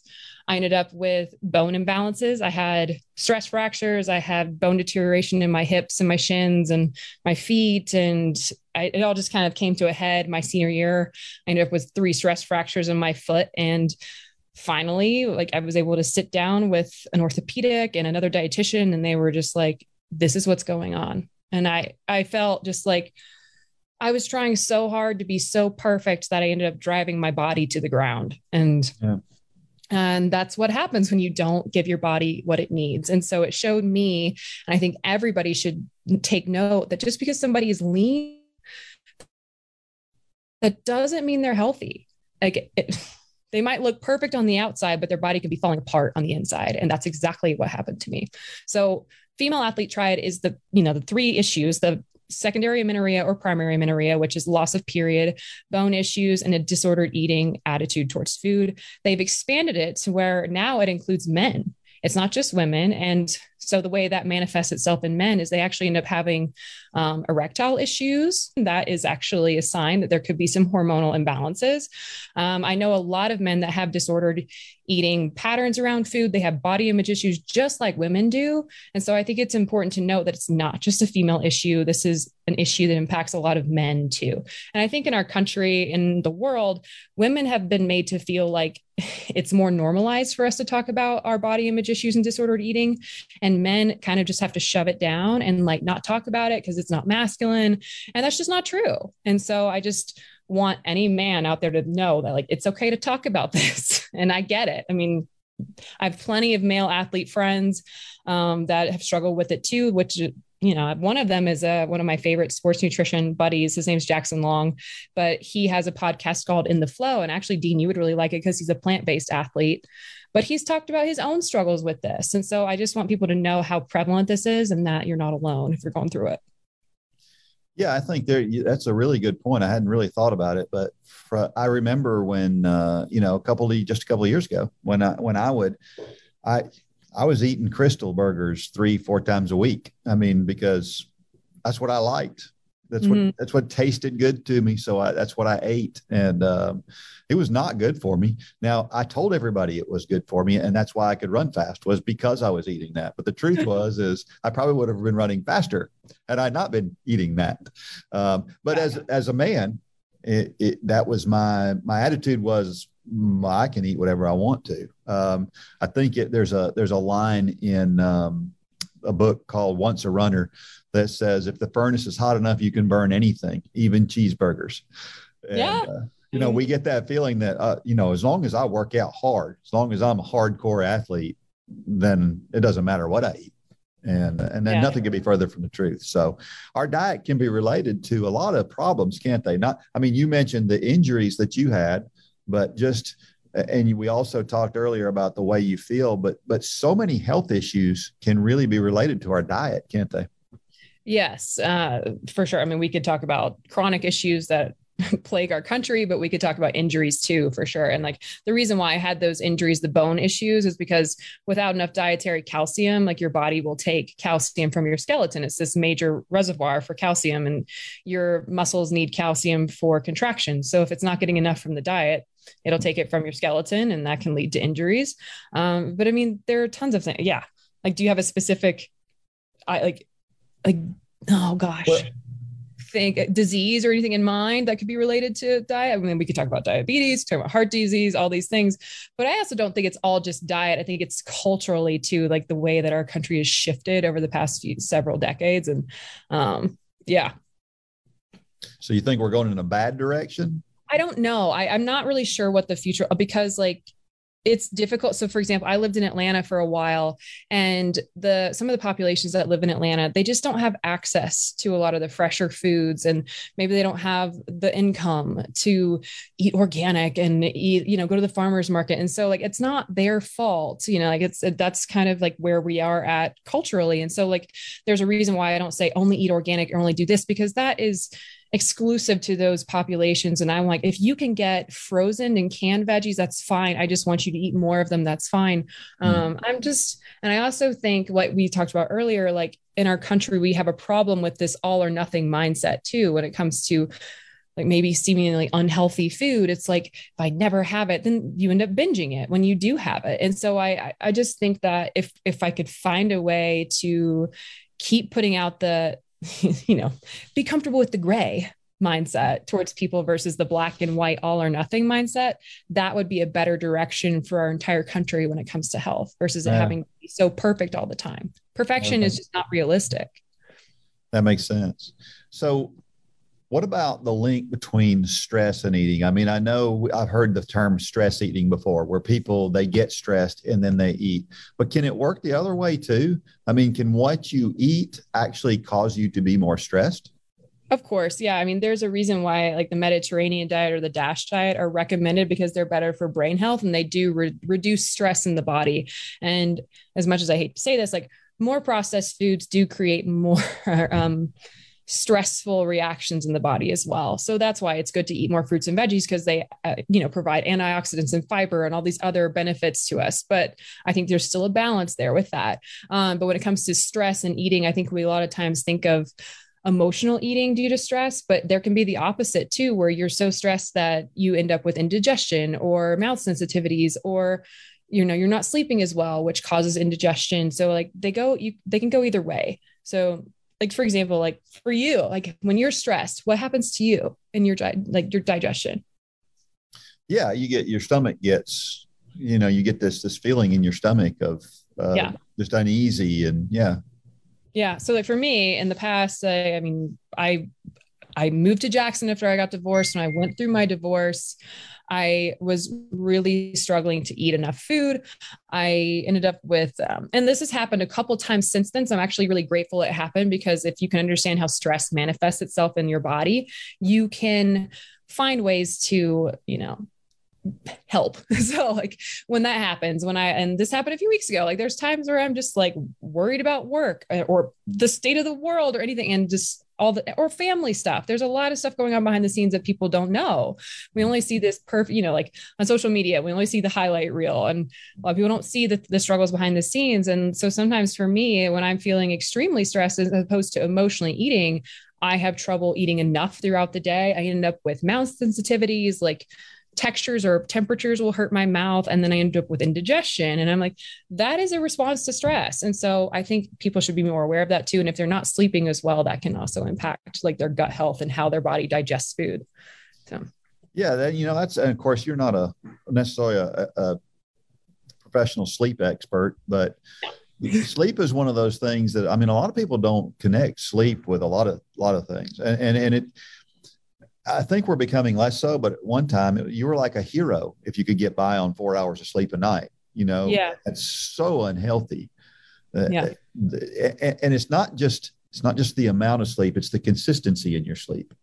I ended up with bone imbalances. I had stress fractures. I had bone deterioration in my hips and my shins and my feet. And I, it all just kind of came to a head my senior year. I ended up with three stress fractures in my foot. And finally, like I was able to sit down with an orthopedic and another dietitian, and they were just like, this is what's going on. And I, I felt just like, I was trying so hard to be so perfect that I ended up driving my body to the ground. And yeah. And that's what happens when you don't give your body what it needs. And so it showed me, and I think everybody should take note that just because somebody is lean, that doesn't mean they're healthy. Like it, they might look perfect on the outside, but their body could be falling apart on the inside. And that's exactly what happened to me. So female athlete triad is the, you know, the three issues, the secondary amenorrhea or primary amenorrhea, which is loss of period, bone issues, and a disordered eating attitude towards food. They've expanded it to where now it includes men. It's not just women. And so the way that manifests itself in men is they actually end up having um, erectile issues. That is actually a sign that there could be some hormonal imbalances. Um, I know a lot of men that have disordered eating patterns around food. They have body image issues just like women do. And so I think it's important to note that it's not just a female issue. This is an issue that impacts a lot of men too. And I think in our country, in the world, women have been made to feel like it's more normalized for us to talk about our body image issues and disordered eating. And men kind of just have to shove it down and like not talk about it because it's not masculine. And that's just not true. And so I just, want any man out there to know that like it's okay to talk about this and i get it i mean i have plenty of male athlete friends um, that have struggled with it too which you know one of them is a, uh, one of my favorite sports nutrition buddies his name's jackson long but he has a podcast called in the flow and actually dean you would really like it because he's a plant-based athlete but he's talked about his own struggles with this and so i just want people to know how prevalent this is and that you're not alone if you're going through it yeah, I think there. That's a really good point. I hadn't really thought about it, but I remember when uh, you know a couple of just a couple of years ago when I when I would, I I was eating Krystal burgers three four times a week. I mean because that's what I liked. That's mm-hmm. what that's what tasted good to me. So I, that's what I ate, and um, it was not good for me. Now I told everybody it was good for me, and that's why I could run fast was because I was eating that. But the truth was, is I probably would have been running faster had I not been eating that. Um, but as as a man, it, it, that was my my attitude was mm, I can eat whatever I want to. Um, I think it, there's a there's a line in um, a book called Once a Runner that says if the furnace is hot enough, you can burn anything, even cheeseburgers. And, yeah. Uh, you know, we get that feeling that, uh, you know, as long as I work out hard, as long as I'm a hardcore athlete, then it doesn't matter what I eat. And, and then yeah. nothing can be further from the truth. So our diet can be related to a lot of problems, can't they? Not, I mean, you mentioned the injuries that you had, but just, and we also talked earlier about the way you feel, but, but so many health issues can really be related to our diet, can't they? Yes, uh, for sure. I mean, we could talk about chronic issues that plague our country, but we could talk about injuries too, for sure. And like the reason why I had those injuries, the bone issues, is because without enough dietary calcium, like your body will take calcium from your skeleton. It's this major reservoir for calcium, and your muscles need calcium for contraction. So if it's not getting enough from the diet, it'll take it from your skeleton, and that can lead to injuries. Um, but I mean, there are tons of things. Yeah. Like, do you have a specific, I like, like, oh gosh. Well, think disease or anything in mind that could be related to diet. I mean, we could talk about diabetes, talk about heart disease, all these things, but I also don't think it's all just diet. I think it's culturally too, like the way that our country has shifted over the past few several decades, and um, yeah. So you think we're going in a bad direction? I don't know. I, I'm not really sure what the future because like it's difficult. So, for example, I lived in Atlanta for a while, and the some of the populations that live in Atlanta, they just don't have access to a lot of the fresher foods, and maybe they don't have the income to eat organic and eat, you know, go to the farmers market. And so, like, it's not their fault, you know, like it's that's kind of like where we are at culturally. And so, like, there's a reason why I don't say only eat organic or only do this because that is exclusive to those populations. And I'm like, if you can get frozen and canned veggies, that's fine. I just want you to eat more of them. That's fine. Mm. Um, I'm just, and I also think what we talked about earlier, like in our country, we have a problem with this all or nothing mindset too, when it comes to like maybe seemingly unhealthy food it's like if i never have it then you end up binging it when you do have it and so i i just think that if if i could find a way to keep putting out the you know, be comfortable with the gray mindset towards people versus the black and white all or nothing mindset that would be a better direction for our entire country when it comes to health versus yeah. it having to be so perfect all the time perfection okay. is just not realistic that makes sense so what about the link between stress and eating? I mean, I know I've heard the term stress eating before, where people they get stressed and then they eat. But can it work the other way too? I mean, can what you eat actually cause you to be more stressed? Of course. Yeah. I mean, there's a reason why like the Mediterranean diet or the DASH diet are recommended because they're better for brain health and they do re- reduce stress in the body. And as much as I hate to say this, like more processed foods do create more um, stressful reactions in the body as well. So that's why it's good to eat more fruits and veggies because they, uh, you know, provide antioxidants and fiber and all these other benefits to us. But I think there's still a balance there with that. Um, but when it comes to stress and eating, I think we a lot of times think of emotional eating due to stress, but there can be the opposite too, where you're so stressed that you end up with indigestion or mouth sensitivities or you know you're not sleeping as well which causes indigestion so like they go you they can go either way so like for example like for you like when you're stressed what happens to you in your like your digestion? Yeah you get your stomach gets you know you get this this feeling in your stomach of uh, yeah. just uneasy and yeah. Yeah so like for me in the past I, I mean i i moved to jackson after i got divorced and i went through my divorce I was really struggling to eat enough food. I ended up with, um, and this has happened a couple times since then. So I'm actually really grateful it happened because if you can understand how stress manifests itself in your body, you can find ways to, you know, help. So like when that happens, when I and this happened a few weeks ago, like there's times where I'm just like worried about work or the state of the world or anything and just all the or family stuff. There's a lot of stuff going on behind the scenes that people don't know. We only see this perfect, you know, like on social media, we only see the highlight reel, and a lot of people don't see the, the struggles behind the scenes. And so sometimes for me, when I'm feeling extremely stressed as opposed to emotionally eating, I have trouble eating enough throughout the day. I end up with mouth sensitivities, like textures or temperatures will hurt my mouth and then i end up with indigestion. And i'm like that is a response to stress. And so i think people should be more aware of that too. And if they're not sleeping as well that can also impact like their gut health and how their body digests food. So. Yeah that you know that's and of course you're not a necessarily a, a professional sleep expert but sleep is one of those things that i mean a lot of people don't connect sleep with a lot of lot of things. And and, and it I think we're becoming less so, but at one time you were like a hero if you could get by on four hours of sleep a night. You know, yeah, it's so unhealthy. Uh, yeah, and it's not just it's not just the amount of sleep; it's the consistency in your sleep.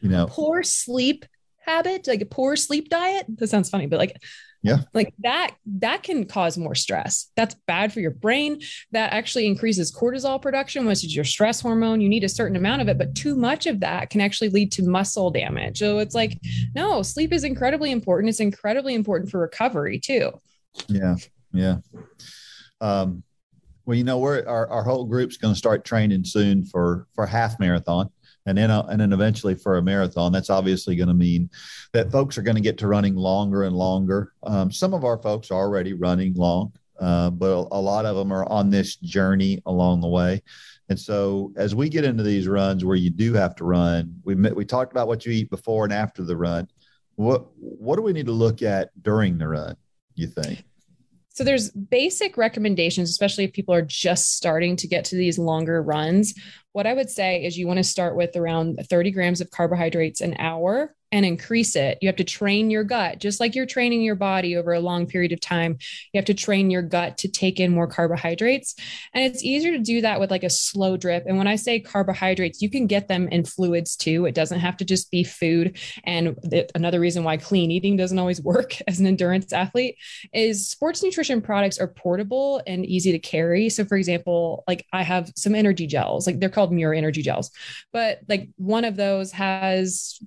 You know, poor sleep habit, like a poor sleep diet. That sounds funny, but like Yeah. Like that, that can cause more stress. That's bad for your brain. That actually increases cortisol production, which is your stress hormone. You need a certain amount of it, but too much of that can actually lead to muscle damage. So it's like, no, sleep is incredibly important. It's incredibly important for recovery too. Yeah. Yeah. Um, well, you know, we're our, our whole group's going to start training soon for for half marathon and then and then eventually for a marathon. That's obviously going to mean that folks are going to get to running longer and longer. Um, some of our folks are already running long, uh, but a, a lot of them are on this journey along the way. And so, as we get into these runs where you do have to run, we we talked about what you eat before and after the run. What what do we need to look at during the run? You think? So there's basic recommendations, especially if people are just starting to get to these longer runs. What I would say is you want to start with around 30 grams of carbohydrates an hour and increase it. You have to train your gut, just like you're training your body over a long period of time. You have to train your gut to take in more carbohydrates. And it's easier to do that with like a slow drip. And when I say carbohydrates, you can get them in fluids too. It doesn't have to just be food. And the, another reason why clean eating doesn't always work as an endurance athlete is sports nutrition products are portable and easy to carry. So, for example, like I have some energy gels, like they're called Muir energy gels, but like one of those has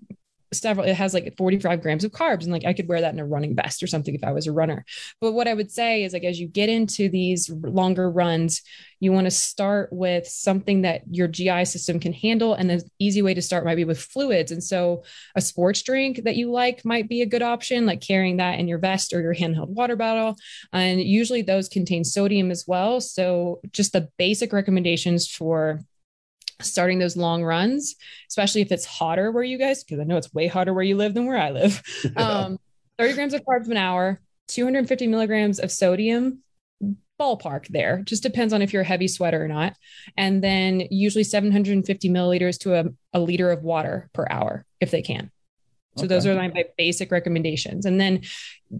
several it has like 45 grams of carbs and like i could wear that in a running vest or something if i was a runner. But what i would say is like as you get into these longer runs you want to start with something that your gi system can handle and the easy way to start might be with fluids. And so a sports drink that you like might be a good option like carrying that in your vest or your handheld water bottle. And usually those contain sodium as well. So just the basic recommendations for starting those long runs, especially if it's hotter where you guys, because I know it's way hotter where you live than where I live. Um, 30 grams of carbs an hour, 250 milligrams of sodium, ballpark there. Just depends on if you're a heavy sweater or not. And then usually 750 milliliters to a, a liter of water per hour if they can. So okay. those are my, basic recommendations. And then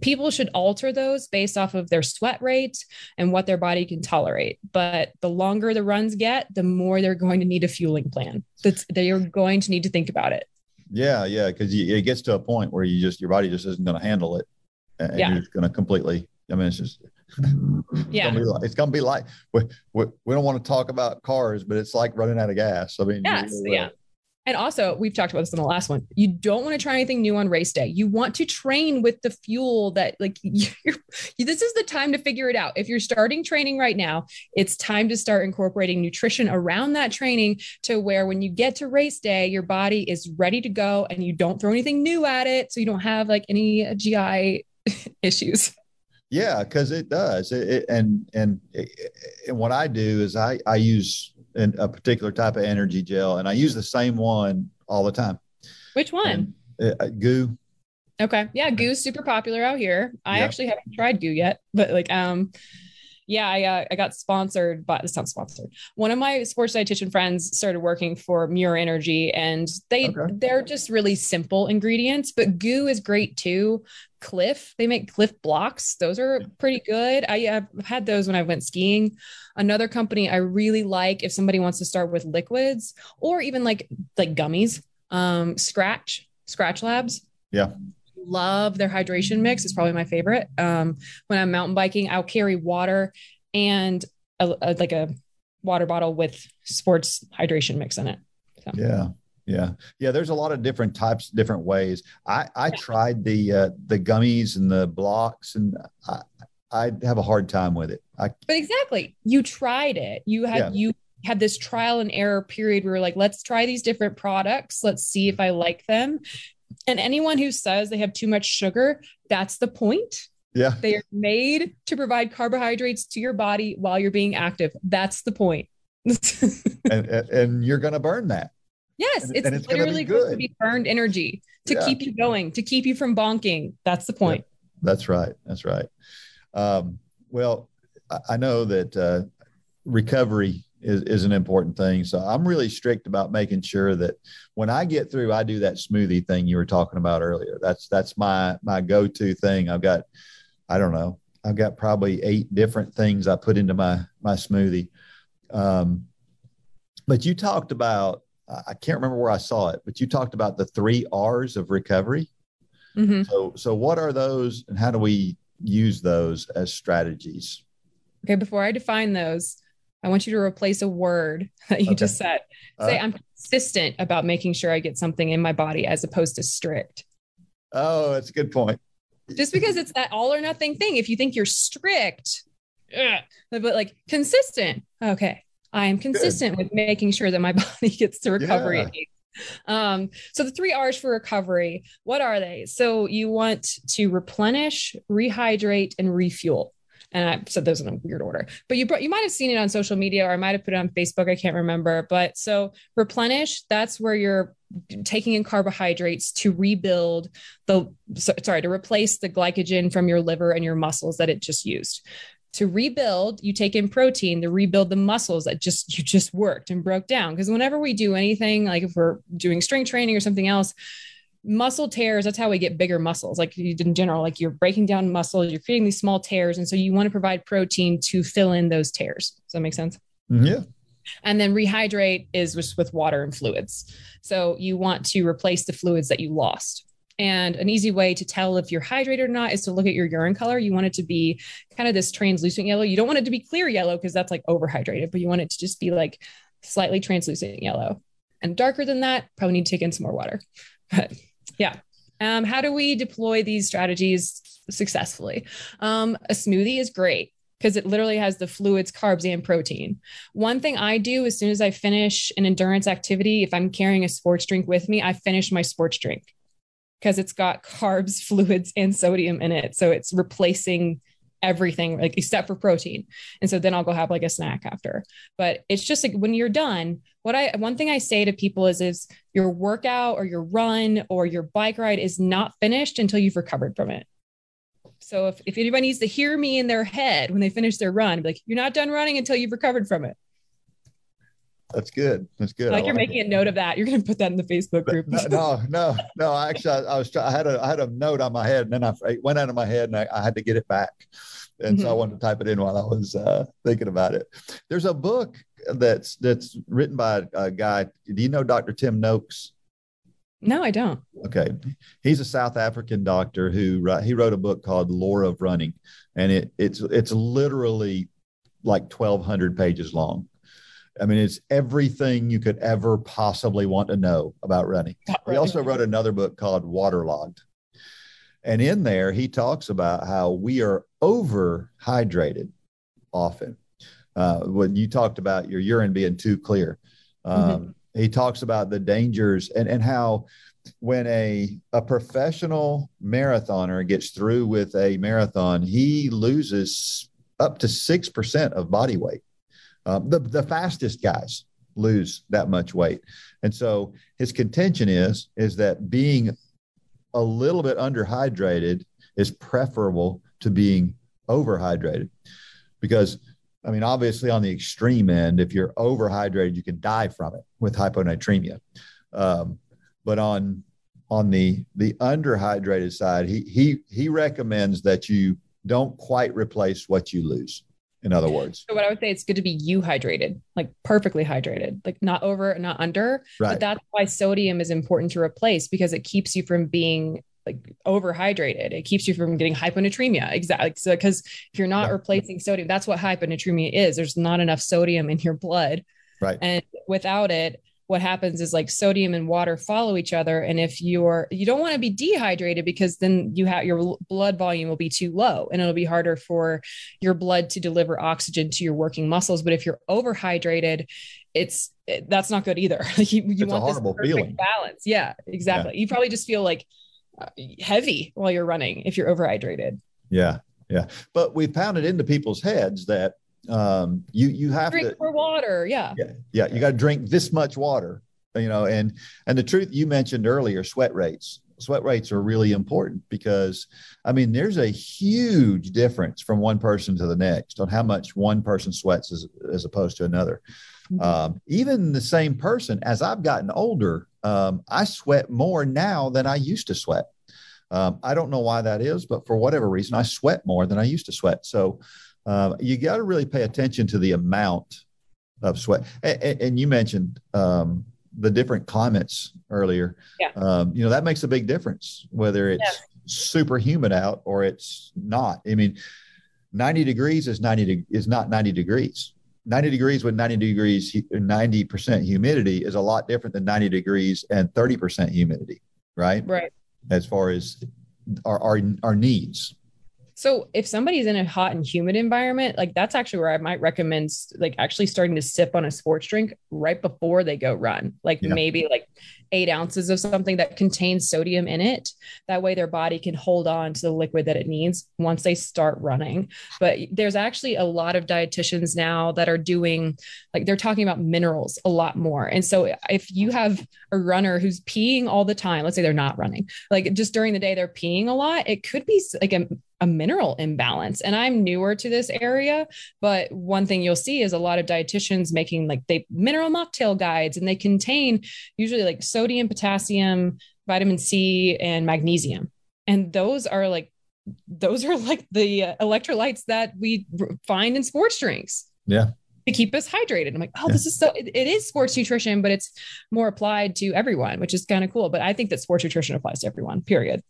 people should alter those based off of their sweat rate and what their body can tolerate. But the longer the runs get, the more they're going to need a fueling plan. That's they are going to need to think about it. Yeah, yeah, because it gets to a point where you just your body just isn't going to handle it, and yeah. you're going to completely. I mean, it's just yeah, it's gonna, be, it's gonna be like we, we, we, don't want to talk about cars, but it's like running out of gas. I mean, yes, yeah. And also, we've talked about this in the last one. You don't want to try anything new on race day. You want to train with the fuel that, like, you're, this is the time to figure it out. If you're starting training right now, it's time to start incorporating nutrition around that training to where when you get to race day, your body is ready to go and you don't throw anything new at it. So you don't have like any GI issues. Yeah, because it does. It, it, and and and what I do is I I use a particular type of energy gel, and I use the same one all the time. Which one? And, uh, GU. Okay, yeah, GU's super popular out here. I yeah. actually haven't tried GU yet, but like, um, yeah, I uh, I got sponsored, but it's not sponsored. One of my sports dietitian friends started working for Muir Energy, and they okay. they're just really simple ingredients, but GU is great too. Clif, They make Clif Bloks. Those are pretty good. I, have had those when I went skiing. Another company I really like if somebody wants to start with liquids or even like like gummies. Um, Scratch, Skratch Labs. Yeah. Love their hydration mix. It's probably my favorite. Um, when I'm mountain biking, I'll carry water and a, a, like a water bottle with sports hydration mix in it. So. Yeah yeah yeah there's a lot of different types different ways i i yeah. tried the uh the gummies and the blocks and i i have a hard time with it I, but exactly you tried it you had yeah. you had this trial and error period where we are like let's try these different products let's see if i like them and anyone who says they have too much sugar that's the point yeah they are made to provide carbohydrates to your body while you're being active that's the point and, and you're going to burn that Yes, and, it's, and it's literally going to be burned energy to yeah. keep you going, to keep you from bonking. That's the point. Yeah, that's right. That's right. Um, well, I know that uh, recovery is, is an important thing. So I'm really strict about making sure that when I get through, I do that smoothie thing you were talking about earlier. That's that's my my go-to thing. I've got, I don't know, I've got probably eight different things I put into my my smoothie. Um, but you talked about I can't remember where I saw it, but you talked about the three R's of recovery. Mm-hmm. So, so what are those, and how do we use those as strategies? Okay, before I define those, I want you to replace a word that you Okay. just said. Say, Uh, I'm consistent about making sure I get something in my body as opposed to strict. oh, that's a good point. Just because it's that all or nothing thing. If you think you're strict, ugh, but like consistent, okay, I am consistent with making sure that my body gets the recovery Yeah. it needs. Um, so the three R's for recovery, what are they? So you want to replenish, rehydrate, and refuel. And I said those in a weird order, but you brought, you might have seen it on social media or I might have put it on Facebook. I can't remember. But so replenish, that's where you're taking in carbohydrates to rebuild the sorry to replace the glycogen from your liver and your muscles that it just used to rebuild you take in protein to rebuild the muscles that just you just worked and broke down because whenever we do anything like if we're doing strength training or something else muscle tears that's how we get bigger muscles like in general like you're breaking down muscles you're creating these small tears and so you want to provide protein to fill in those tears does that make sense mm-hmm. Yeah. and then rehydrate is just with water and fluids. So you want to replace the fluids that you lost. And an easy way to tell if you're hydrated or not is to look at your urine color. You want it to be kind of this translucent yellow. You don't want it to be clear yellow because that's like overhydrated, but you want it to just be like slightly translucent yellow. And darker than that, probably need to take in some more water. But yeah. Um, how do we deploy these strategies successfully? Um, a smoothie is great because it literally has the fluids, carbs, and protein. One thing I do as soon as I finish an endurance activity, if I'm carrying a sports drink with me, I finish my sports drink because it's got carbs, fluids, and sodium in it. So it's replacing everything like except for protein. And so then I'll go have like a snack after. But it's just like when you're done, what I one thing I say to people is is your workout or your run or your bike ride is not finished until you've recovered from it. So if, if anybody needs to hear me in their head when they finish their run, like, you're not done running until you've recovered from it. That's good. That's good. like I you're like making a note of that. You're going to put that in the Facebook group. No, no, no, no. Actually, I, I was. Try, I had a. I had a note on my head, and then I it went out of my head, and I, I had to get it back. And so I Mhm. wanted to type it in while I was uh, thinking about it. There's a book that's that's written by a guy. Do you know Dr. Tim Noakes? No, I don't. Okay, he's a South African doctor who he wrote a book called Lore of Running, and it it's it's literally like 1,200 pages long. I mean, it's everything you could ever possibly want to know about running. He also wrote another book called Waterlogged. And in there, he talks about how we are overhydrated often. Uh, when you talked about your urine being too clear, um, he talks about the dangers and, and how when a, a professional marathoner gets through with a marathon, he loses up to 6% of body weight. Um, the, the fastest guys lose that much weight. And so his contention is, is that being a little bit underhydrated is preferable to being overhydrated because I mean, obviously, on the extreme end, if you're overhydrated, you can die from it with hyponatremia. Um, but on on the the underhydrated side, he he he recommends that you don't quite replace what you lose. In other words, So what I would say, it's good to be you hydrated, like perfectly hydrated, like not over, not under. right? But that's why sodium is important to replace because it keeps you from being like overhydrated. It keeps you from getting hyponatremia. Exactly. So because if you're not replacing sodium, that's what hyponatremia is. There's not enough sodium in your blood. Right. And without it, what happens is like sodium and water follow each other. And if you're you don't want to be dehydrated because then you have your blood volume will be too low and it'll be harder for your blood to deliver oxygen to your working muscles. But if you're overhydrated, it's it, that's not good either. you you It's want this horrible feeling. balance. Yeah, exactly. You probably just feel like uh, heavy while you're running if you're overhydrated. Yeah, yeah. But we pounded into people's heads that um, you you have Drink to more water. Yeah. yeah yeah you got to drink this much water you know and and the truth you mentioned earlier sweat rates sweat rates are really important because i mean there's a huge difference from one person to the next on how much one person sweats as, as opposed to another Mhm. um, even the same person as i've gotten older um, i sweat more now than i used to sweat um, i don't know why that is but for whatever reason i sweat more than i used to sweat so uh, you got to really pay attention to the amount of sweat. And, and you mentioned um, the different climates earlier. Yeah. Um, you know that makes a big difference whether it's Yes. super humid out or it's not. I mean, 90 degrees is 90 de- is not 90 degrees. 90 degrees with 90 degrees 90% humidity is a lot different than 90 degrees and 30% humidity, right? Right. As far as our our, our needs. So if somebody's in a hot and humid environment, like that's actually where I might recommend like actually starting to sip on a sports drink right before they go run. Like yeah. maybe like eight ounces of something that contains sodium in it. That way their body can hold on to the liquid that it needs once they start running. But there's actually a lot of dietitians now that are doing like they're talking about minerals a lot more. And so if you have a runner who's peeing all the time, let's say they're not running, like just during the day they're peeing a lot, it could be like a a mineral imbalance. And I'm newer to this area, but one thing you'll see is a lot of dietitians making like they mineral mocktail guides and they contain usually like sodium, potassium, vitamin C, and magnesium. And those are like, those are like the uh, electrolytes that we find in sports drinks. Yeah. To keep us hydrated. I'm like, oh, yeah. this is so, it, it is sports nutrition, but it's more applied to everyone, which is kind of cool. But I think that sports nutrition applies to everyone, period.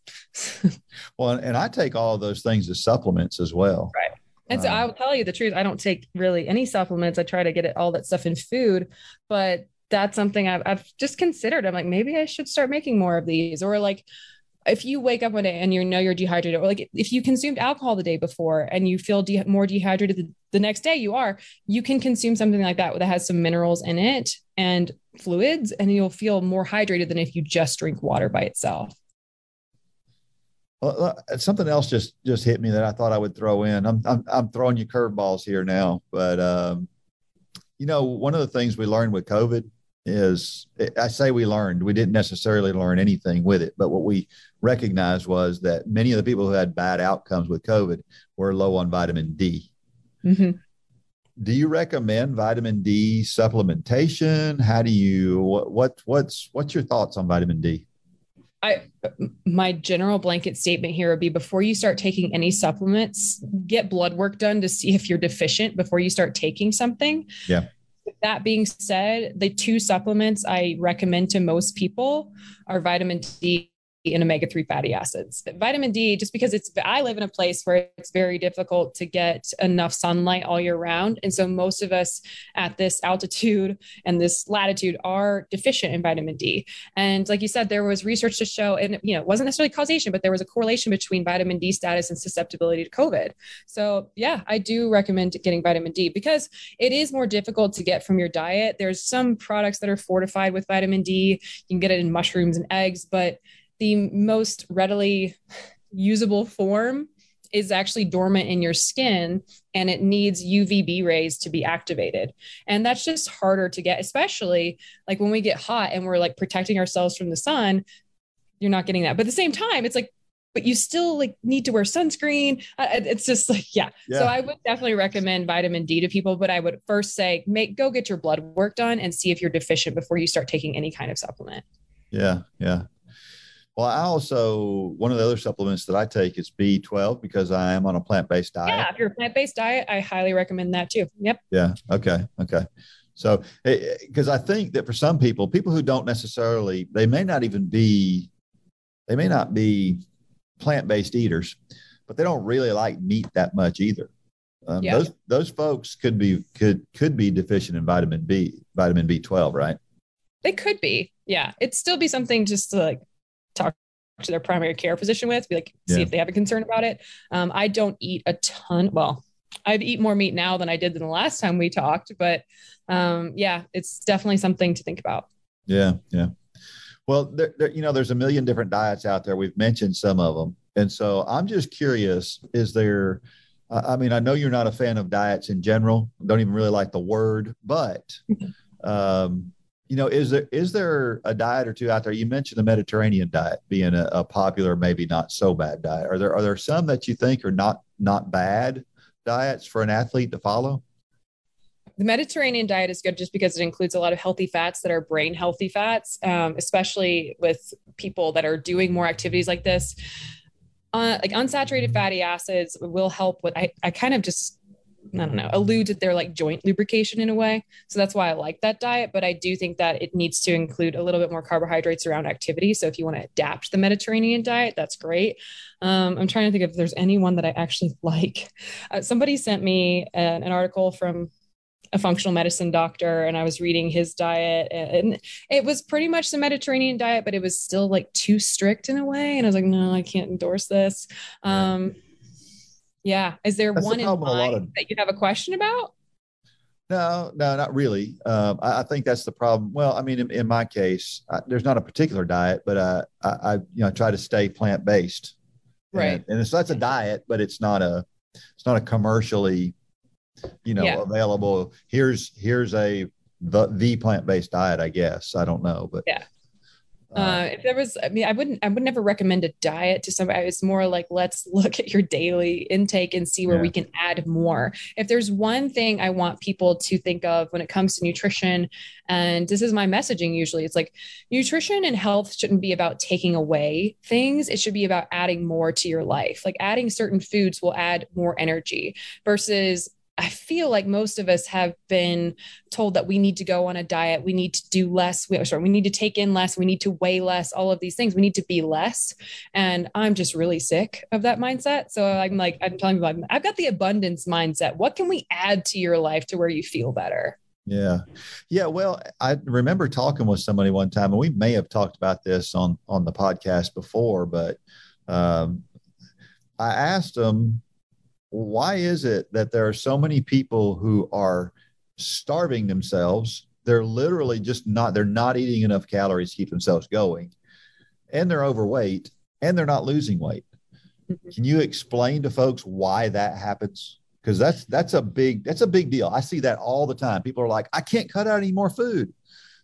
well, and I take all of those things as supplements as well. Right. And so um, I'll tell you the truth. I don't take really any supplements. I try to get it, all that stuff in food, but that's something I've, I've just considered. I'm like, maybe I should start making more of these. Or like, if you wake up one day and you know you're dehydrated, or like if you consumed alcohol the day before and you feel de- more dehydrated the, the next day, you are, you can consume something like that that has some minerals in it and fluids, and you'll feel more hydrated than if you just drink water by itself. Well, something else just just hit me that I thought I would throw in. I'm I'm, I'm throwing you curveballs here now, but um, you know, one of the things we learned with COVID is I say we learned, we didn't necessarily learn anything with it, but what we recognized was that many of the people who had bad outcomes with COVID were low on vitamin D. Mm-hmm. Do you recommend vitamin D supplementation? How do you what, what what's what's your thoughts on vitamin D? I my general blanket statement here would be before you start taking any supplements, get blood work done to see if you're deficient before you start taking something. Yeah that being said, the two supplements I recommend to most people are vitamin D and omega 3 fatty acids. Vitamin D, just because it's, I live in a place where it's very difficult to get enough sunlight all year round. And so most of us at this altitude and this latitude are deficient in vitamin D. And like you said, there was research to show, and you know, it wasn't necessarily causation, but there was a correlation between vitamin D status and susceptibility to COVID. So yeah, I do recommend getting vitamin D because it is more difficult to get from your diet. There's some products that are fortified with vitamin D. You can get it in mushrooms and eggs, but the most readily usable form is actually dormant in your skin and it needs UVB rays to be activated. And that's just harder to get, especially like when we get hot and we're like protecting ourselves from the sun, you're not getting that. But at the same time, it's like, but you still like need to wear sunscreen. It's just like, yeah. yeah. So I would definitely recommend vitamin D to people, but I would first say make go get your blood work done and see if you're deficient before you start taking any kind of supplement. Yeah, yeah. Well, I also one of the other supplements that I take is B12 because I am on a plant-based diet. Yeah, if you're a plant-based diet, I highly recommend that too. Yep. Yeah. Okay. Okay. So, because I think that for some people, people who don't necessarily, they may not even be, they may not be plant-based eaters, but they don't really like meat that much either. Um, yeah. Those those folks could be could could be deficient in vitamin B, vitamin B12, right? They could be. Yeah, it'd still be something just to like to their primary care physician with, be like, see yeah. if they have a concern about it. Um, I don't eat a ton. Well, I've eat more meat now than I did than the last time we talked, but um, yeah, it's definitely something to think about. Yeah, yeah. Well, there, there, you know, there's a million different diets out there. We've mentioned some of them, and so I'm just curious: is there? I mean, I know you're not a fan of diets in general. Don't even really like the word, but um, you know, is there is there a diet or two out there? You mentioned the Mediterranean diet being a, a, popular, maybe not so bad diet. Are there are there some that you think are not not bad diets for an athlete to follow? The Mediterranean diet is good just because it includes a lot of healthy fats that are brain healthy fats, um, especially with people that are doing more activities like this. Uh, like unsaturated fatty acids will help with. I, I kind of just I don't know, alludes at their like joint lubrication in a way. So that's why I like that diet. But I do think that it needs to include a little bit more carbohydrates around activity. So if you want to adapt the Mediterranean diet, that's great. Um, I'm trying to think if there's anyone that I actually like. Uh, somebody sent me an, an article from a functional medicine doctor and I was reading his diet and it was pretty much the Mediterranean diet, but it was still like too strict in a way. And I was like, no, I can't endorse this. Um, yeah. Is there That's one the in problem with a lot mind of- that you have a question about? No, no, not really. Um, I, I think that's the problem. Well, I mean, in, in my case, I, there's not a particular diet, but uh, I, I, you know, try to stay plant based. Right. And, and so that's a diet, but it's not a, it's not a commercially, you know, Yeah. available. Here's here's a the the plant based diet. I guess I don't know, but Yeah. Uh, if there was, I mean, I wouldn't, I would never recommend a diet to somebody. It's more like, let's look at your daily intake and see where Yeah. we can add more. If there's one thing I want people to think of when it comes to nutrition, and this is my messaging usually, it's like nutrition and health shouldn't be about taking away things. It should be about adding more to your life. Like adding certain foods will add more energy versus I feel like most of us have been told that we need to go on a diet, we need to do less, we, sorry, we need to take in less, we need to weigh less, all of these things. We need to be less. And I'm just really sick of that mindset. So I'm like, I'm telling you, I've got the abundance mindset. What can we add to your life to where you feel better? Yeah. Yeah. Well, I remember talking with somebody one time, and we may have talked about this on on the podcast before, but um, I asked them, why is it that there are so many people who are starving themselves? They're literally just not, they're not eating enough calories to keep themselves going, and they're overweight, and they're not losing weight. Mhm. Can you explain to folks why that happens? Because that's that's a big that's a big deal. I see that all the time. People are like, I can't cut out any more food,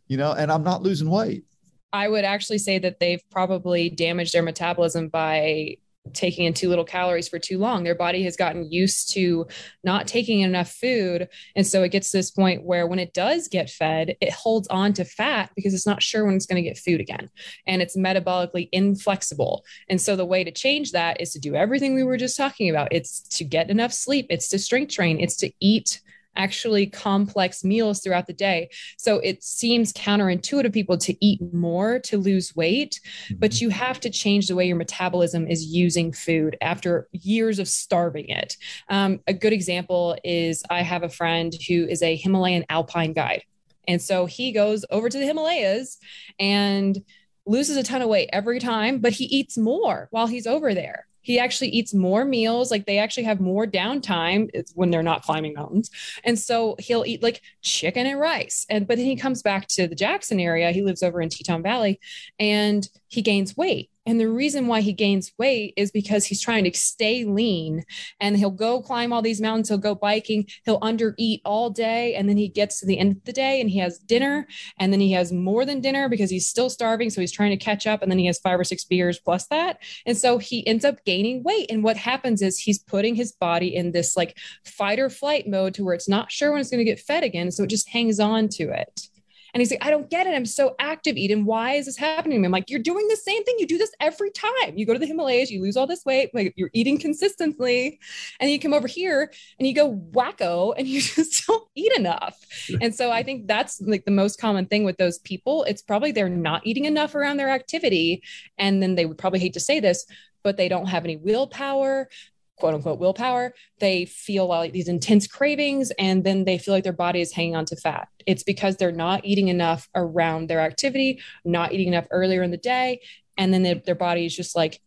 you know, and I'm not losing weight. I would actually say that they've probably damaged their metabolism by taking in too little calories for too long. Their body has gotten used to not taking enough food. And so it gets to this point where when it does get fed, it holds on to fat because it's not sure when it's going to get food again. And it's metabolically inflexible. And so the way to change that is to do everything we were just talking about. It's to get enough sleep, it's to strength train, it's to eat actually complex meals throughout the day. So it seems counterintuitive people to eat more to lose weight, but you have to change the way your metabolism is using food after years of starving it. Um, a good example is I have a friend who is a Himalayan alpine guide. And so he goes over to the Himalayas and loses a ton of weight every time, but he eats more while he's over there. He actually eats more meals. Like they actually have more downtime when they're not climbing mountains. And so he'll eat like chicken and rice. And but then he comes back to the Jackson area. He lives over in Teton Valley and he gains weight. And the reason why he gains weight is because he's trying to stay lean and he'll go climb all these mountains. He'll go biking. He'll undereat all day. And then he gets to the end of the day and he has dinner. And then he has more than dinner because he's still starving. So he's trying to catch up. And then he has five or six beers plus that. And so he ends up gaining weight. And what happens is he's putting his body in this like fight or flight mode to where it's not sure when it's going to get fed again. So it just hangs on to it. And he's like, I don't get it. I'm so active, Eden. Why is this happening to me? I'm like, you're doing the same thing. You do this every time. You go to the Himalayas, you lose all this weight, like you're eating consistently. And you come over here and you go wacko and you just don't eat enough. And so I think that's like the most common thing with those people. It's probably they're not eating enough around their activity. And then they would probably hate to say this, but they don't have any willpower quote unquote willpower. They feel like these intense cravings and then they feel like their body is hanging on to fat. It's because they're not eating enough around their activity, not eating enough earlier in the day. And then their, their body is just like,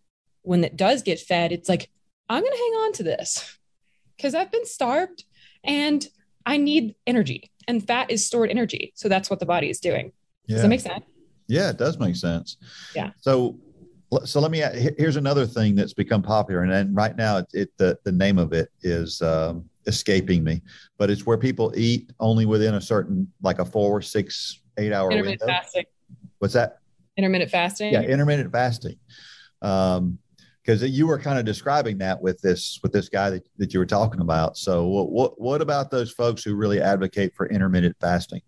when it does get fed, it's like, I'm going to hang on to this because I've been starved and I need energy. And fat is stored energy. So that's what the body is doing. Does that make sense? Yeah, it does make sense. Yeah. So, so let me. Here's another thing that's become popular, and, and right now, it, it the the name of it is um, escaping me, but it's where people eat only within a certain, like a four, six, eight hour Intermittent window. fasting. What's that? Intermittent fasting. Yeah, intermittent fasting. Um, because you were kind of describing that with this with this guy that, that you were talking about. So, what what what about those folks who really advocate for intermittent fasting?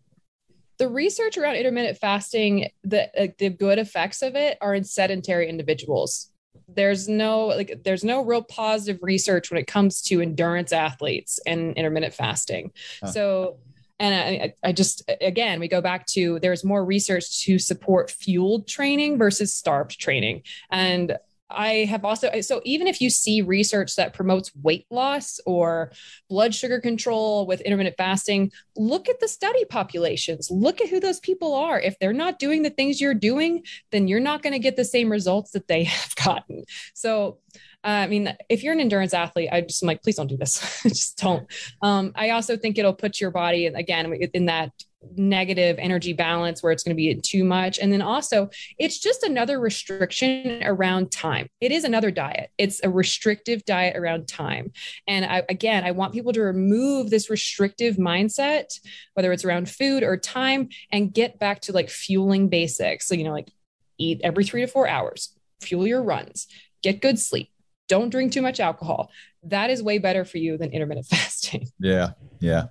The research around intermittent fasting the like, the good effects of it are in sedentary individuals there's no like there's no real positive research when it comes to endurance athletes and intermittent fasting. Huh. So and I, I, just again we go back to there's more research to support fueled training versus starved training and I have also, so even if you see research that promotes weight loss or blood sugar control with intermittent fasting, look at the study populations, look at who those people are. If they're not doing the things you're doing, then you're not going to get the same results that they have gotten. So, uh, I mean, if you're an endurance athlete, I just am like, please don't do this. just don't. Um, I also think it'll put your body again in that negative energy balance where it's going to be too much. And then also, it's just another restriction around time. It is another diet, it's a restrictive diet around time. And I, again, I want people to remove this restrictive mindset, whether it's around food or time, and get back to like fueling basics. So, you know, like eat every three to four hours, fuel your runs, get good sleep. Don't drink too much alcohol. That is way better for you than intermittent fasting. Yeah. Yeah.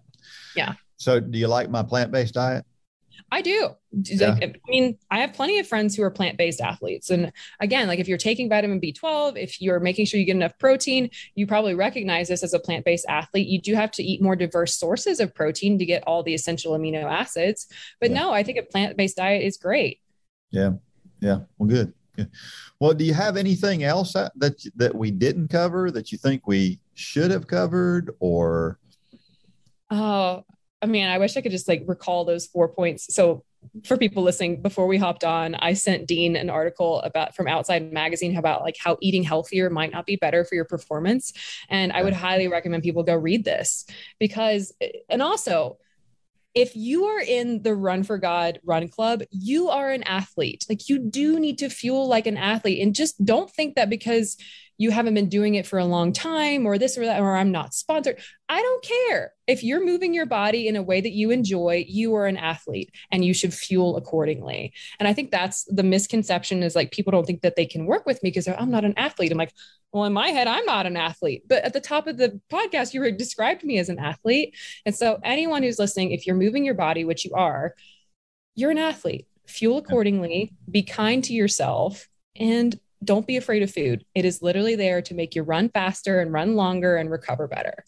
Yeah. So, do you like my plant based diet? I do. Yeah. I mean, I have plenty of friends who are plant based athletes. And again, like if you're taking vitamin B12, if you're making sure you get enough protein, you probably recognize this as a plant based athlete. You do have to eat more diverse sources of protein to get all the essential amino acids. But yeah. no, I think a plant based diet is great. Yeah. Yeah. Well, good. good. Well, do you have anything else that, that that we didn't cover that you think we should have covered or? Oh, I mean, I wish I could just like recall those four points. So for people listening, before we hopped on, I sent Dean an article about from Outside Magazine about like how eating healthier might not be better for your performance. And I would highly recommend people go read this because, and also, if you are in the Run for God run club, you are an athlete. Like you do need to fuel like an athlete. And just don't think that because you haven't been doing it for a long time or this or that, or I'm not sponsored. I don't care. If you're moving your body in a way that you enjoy, you are an athlete and you should fuel accordingly. And I think that's the misconception is like people don't think that they can work with me because I'm not an athlete. I'm like, well, in my head, I'm not an athlete. But at the top of the podcast, you were described me as an athlete. And so, anyone who's listening, if you're moving your body, which you are, you're an athlete. Fuel accordingly, be kind to yourself, and don't be afraid of food. It is literally there to make you run faster and run longer and recover better.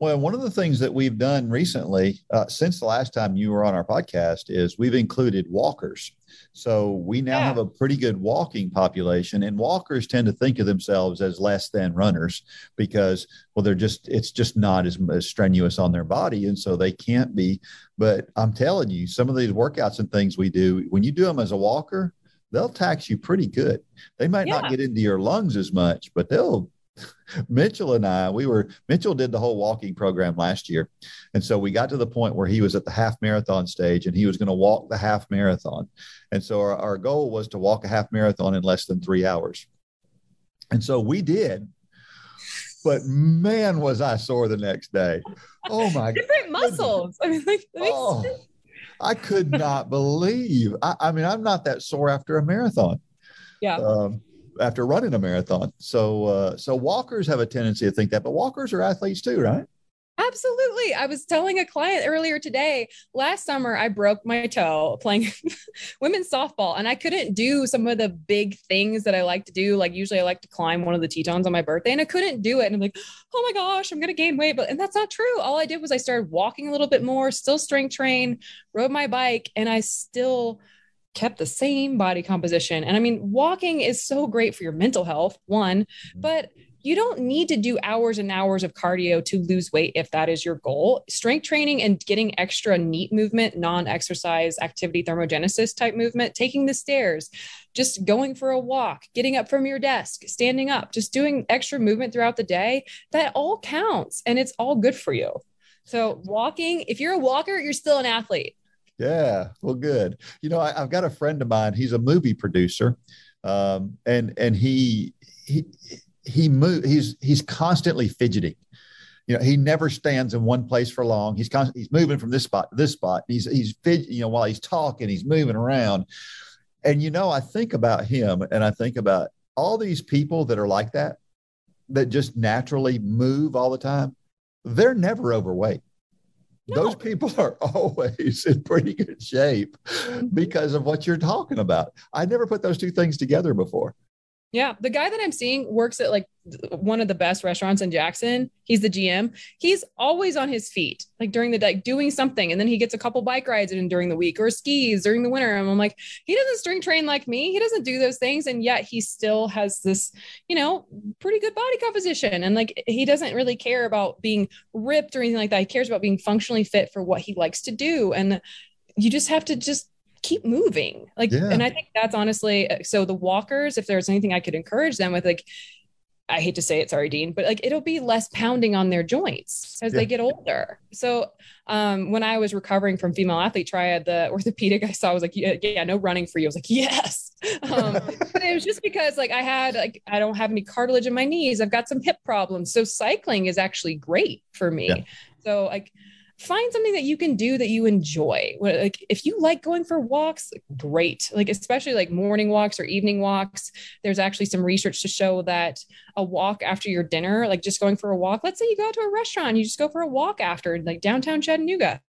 Well, one of the things that we've done recently, uh, since the last time you were on our podcast, is we've included walkers. So we now yeah. have a pretty good walking population, and walkers tend to think of themselves as less than runners because, well, they're just, it's just not as, as strenuous on their body. And so they can't be. But I'm telling you, some of these workouts and things we do, when you do them as a walker, they'll tax you pretty good. They might yeah. not get into your lungs as much, but they'll Mitchell and I, we were Mitchell did the whole walking program last year. And so we got to the point where he was at the half marathon stage and he was going to walk the half marathon. And so our, our goal was to walk a half marathon in less than three hours. And so we did. But man, was I sore the next day. Oh my different muscles. I mean, like oh, I could not believe. I, I, mean, I'm not that sore after a marathon. Yeah. Um, after running a marathon. So, uh, so walkers have a tendency to think that, but walkers are athletes too, right? Absolutely. I was telling a client earlier today, last summer, I broke my toe playing women's softball and I couldn't do some of the big things that I like to do. Like usually I like to climb one of the Tetons on my birthday and I couldn't do it. And I'm like, oh my gosh, I'm going to gain weight. But, and that's not true. All I did was I started walking a little bit more, still strength train, rode my bike, and I still kept the same body composition. And I mean, walking is so great for your mental health, one, mm-hmm. but you don't need to do hours and hours of cardio to lose weight if that is your goal. Strength training and getting extra NEAT movement, non exercise activity thermogenesis type movement, taking the stairs, just going for a walk, getting up from your desk, standing up, just doing extra movement throughout the day, that all counts and it's all good for you. So, walking, if you're a walker, you're still an athlete. Yeah, well, good. You know, I, have got a friend of mine. He's a movie producer, um, and and he he he move he's he's constantly fidgeting. You know he never stands in one place for long. He's constant, he's moving from this spot to this spot. He's he's you know while he's talking he's moving around. And you know i think about him and i think about all these people that are like that that just naturally move all the time they're never overweight. No. those people are always in pretty good shape mm-hmm. because of what you're talking about. I never put those two things together before Yeah, the guy that I'm seeing works at like one of the best restaurants in Jackson. He's the GM. He's always on his feet, like during the day, doing something, and then he gets a couple bike rides in during the week or skis during the winter. And I'm like, he doesn't string train like me. He doesn't do those things, and yet he still has this, you know, pretty good body composition. And like, he doesn't really care about being ripped or anything like that. He cares about being functionally fit for what he likes to do, and you just have to just keep moving like yeah. and i think that's honestly uh, so the walkers if there's anything i could encourage them with like I hate to say it, sorry, Dean, but like it'll be less pounding on their joints as yeah. they get older. So um, when I was recovering from female athlete triad, the orthopedic I saw was like, yeah, yeah no running for you. I was like, yes. Um, but it was just because like I had like I don't have any cartilage in my knees. I've got some hip problems. So cycling is actually great for me. So like find something that you can do that you enjoy. Like if you like going for walks, great. Like especially like morning walks or evening walks. There's actually some research to show that a walk after your dinner, like just going for a walk, let's say you go out to a restaurant, you just go for a walk after like downtown Chattanooga.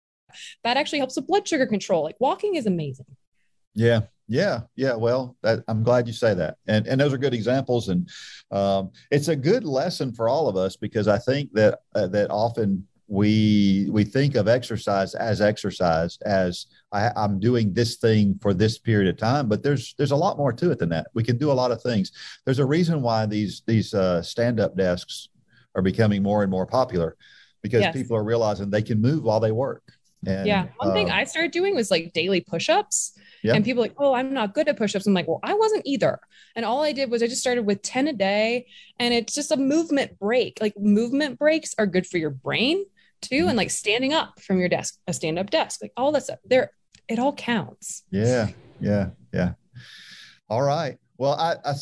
That actually helps with blood sugar control. Like walking is amazing. Yeah, yeah, yeah. Well, that, I'm glad you say that, and and those are good examples, and um, it's a good lesson for all of us because I think that uh, that often we we think of exercise as exercise as I, am doing this thing for this period of time but there's there's a lot more to it than that. We can do a lot of things. There's a reason why these these uh, stand-up desks are becoming more and more popular because yes. people are realizing they can move while they work. And, yeah. One uh, thing i started doing was like daily push-ups. Yeah. and people like oh i'm not good at push-ups. I'm like well i wasn't either. And all i did was i just started with 10 a day and it's just a movement break. Like movement breaks are good for your brain too and like standing up from your desk a stand up desk like all that stuff there it all counts. Yeah yeah yeah. All right. Well I, I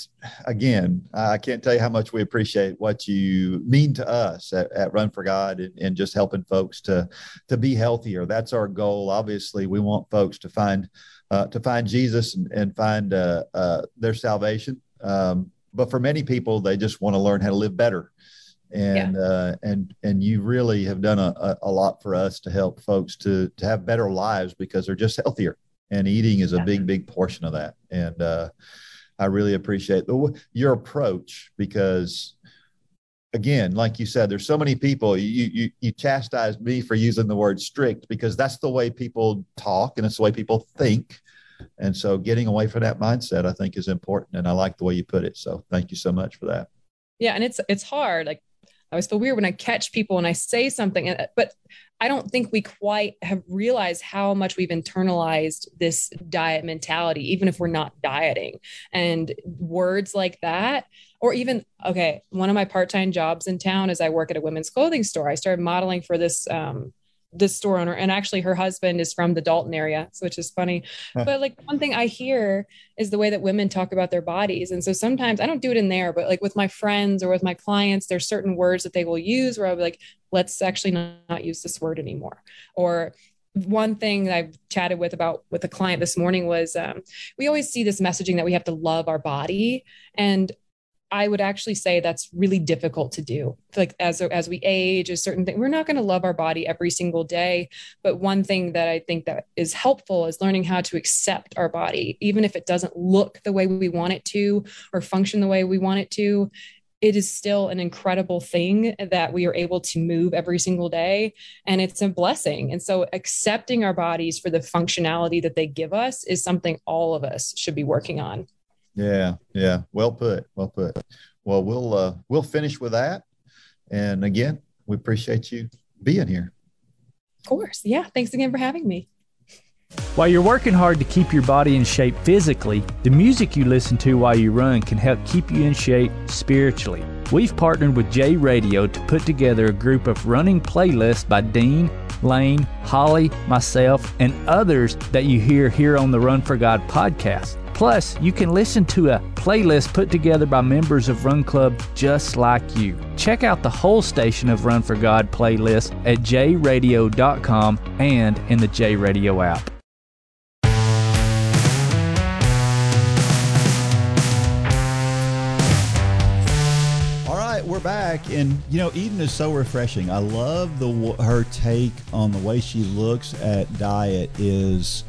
again i can't tell you how much we appreciate what you mean to us at, at run for god and, and, just helping folks to to be healthier. That's our goal. Obviously we want folks to find uh, to find jesus and, and find uh, uh, their salvation. Um, but for many people they just want to learn how to live better and yeah. uh, and and you really have done a, a lot for us to help folks to to have better lives because they're just healthier. And eating is a yeah. big big portion of that. And uh, i really appreciate the, your approach because again like you said there's so many people you you you chastise me for using the word strict because that's the way people talk and it's the way people think. And so getting away from that mindset i think is important and i like the way you put it. So thank you so much for that. Yeah and it's it's hard like I always feel weird when I catch people and I say something, but I don't think we quite have realized how much we've internalized this diet mentality, even if we're not dieting. And words like that, or even, okay, one of my part time jobs in town is I work at a women's clothing store. I started modeling for this um, this store owner and actually her husband is from the Dalton area, so which is funny. but like one thing I hear is the way that women talk about their bodies. And so sometimes I don't do it in there, but like with my friends or with my clients, there's certain words that they will use where I'll be like, let's actually not, not use this word anymore. Or one thing I've chatted with about with a client this morning was um, we always see this messaging that we have to love our body. And I would actually say that's really difficult to do. Like as as we age, a certain thing, we're not going to love our body every single day. But one thing that I think that is helpful is learning how to accept our body, even if it doesn't look the way we want it to or function the way we want it to. It is still an incredible thing that we are able to move every single day, and it's a blessing. And so, accepting our bodies for the functionality that they give us is something all of us should be working on. Yeah, yeah. Well put. Well put. Well, we'll uh, we'll finish with that. And again, we appreciate you being here. Of course. Yeah. Thanks again for having me. While you're working hard to keep your body in shape physically, the music you listen to while you run can help keep you in shape spiritually. We've partnered with J Radio to put together a group of running playlists by Dean, Lane, Holly, myself, and others that you hear here on the Run for God podcast. Plus, you can listen to a playlist put together by members of Run Club just like you. Check out the whole station of Run for God playlist at jradio.com and in the J Radio app. All right, we're back, and you know Eden is so refreshing. I love the her take on the way she looks at diet is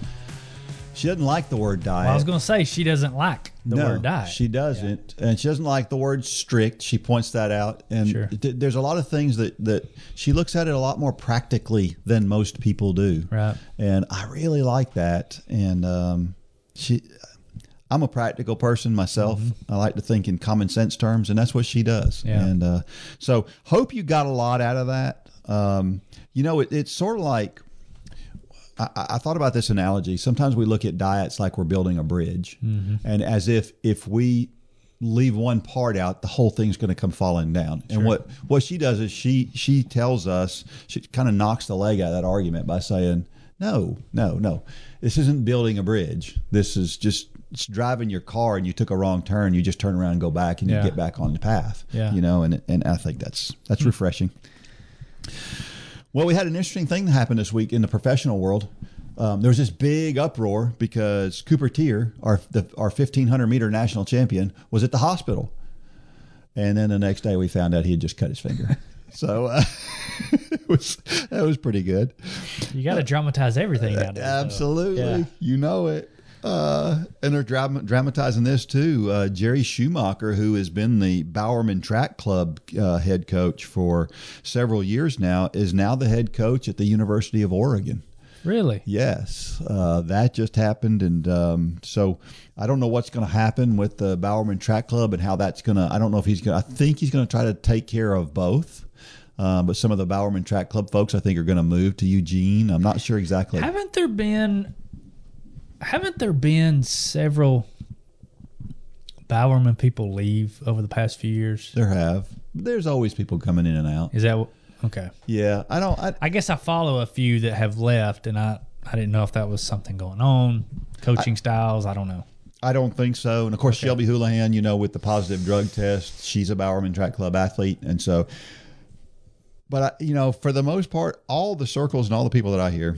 she doesn't like the word diet. Well, I was going to say she doesn't like. the no, word diet. She doesn't, and she doesn't like the word strict. She points that out, and Sure. th- there's a lot of things that that she looks at it a lot more practically than most people do. Right. And I really like that. And um, she, I'm a practical person myself. I like to think in common sense terms, and that's what she does. Mm-hmm. Yeah. And uh, so, hope you got a lot out of that. Um, you know, it, it's sort of like I, I thought about this analogy. Sometimes we look at diets like we're building a bridge, mm-hmm. and as if if we leave one part out, the whole thing's going to come falling down. And what what she does is she she tells us she kind of knocks the leg out of that argument by saying, "No, no, no, this isn't building a bridge. This is just." It's driving your car and you took a wrong turn. You just turn around and go back and Yeah. you get back on the path. Yeah. You know, and and I think that's that's hmm. refreshing. Well, we had an interesting thing that happened this week in the professional world. Um, there was this big uproar because Cooper Teare, our the, our 1500 meter national champion, was at the hospital, and then the next day we found out he had just cut his finger. so uh, it was that was pretty good. You got to dramatize everything nowadays. though. Absolutely, Yeah. you know it. Uh, and they're dram- dramatizing this too. Uh, Jerry Schumacher, who has been the Bowerman Track Club uh, head coach for several years now, is now the head coach at the University of Oregon. Really? Yes, uh, that just happened, and um, so I don't know what's going to happen with the Bowerman Track Club and how that's going to. I don't know if he's going. to I think he's going to try to take care of both. Um, but some of the Bowerman Track Club folks, I think, are going to move to Eugene. I'm not sure exactly. Haven't there been haven't there been several Bowerman people leave over the past few years? There have. There's always people coming in and out. Is that okay? Yeah, I don't. I, I guess I follow a few that have left, and I I didn't know if that was something going on, coaching styles. I don't know. I don't think so. And of course, Shelby Houlihan, you know, with the positive drug test, she's a Bowerman Track Club athlete, and so. But I, you know, for the most part, all the circles and all the people that I hear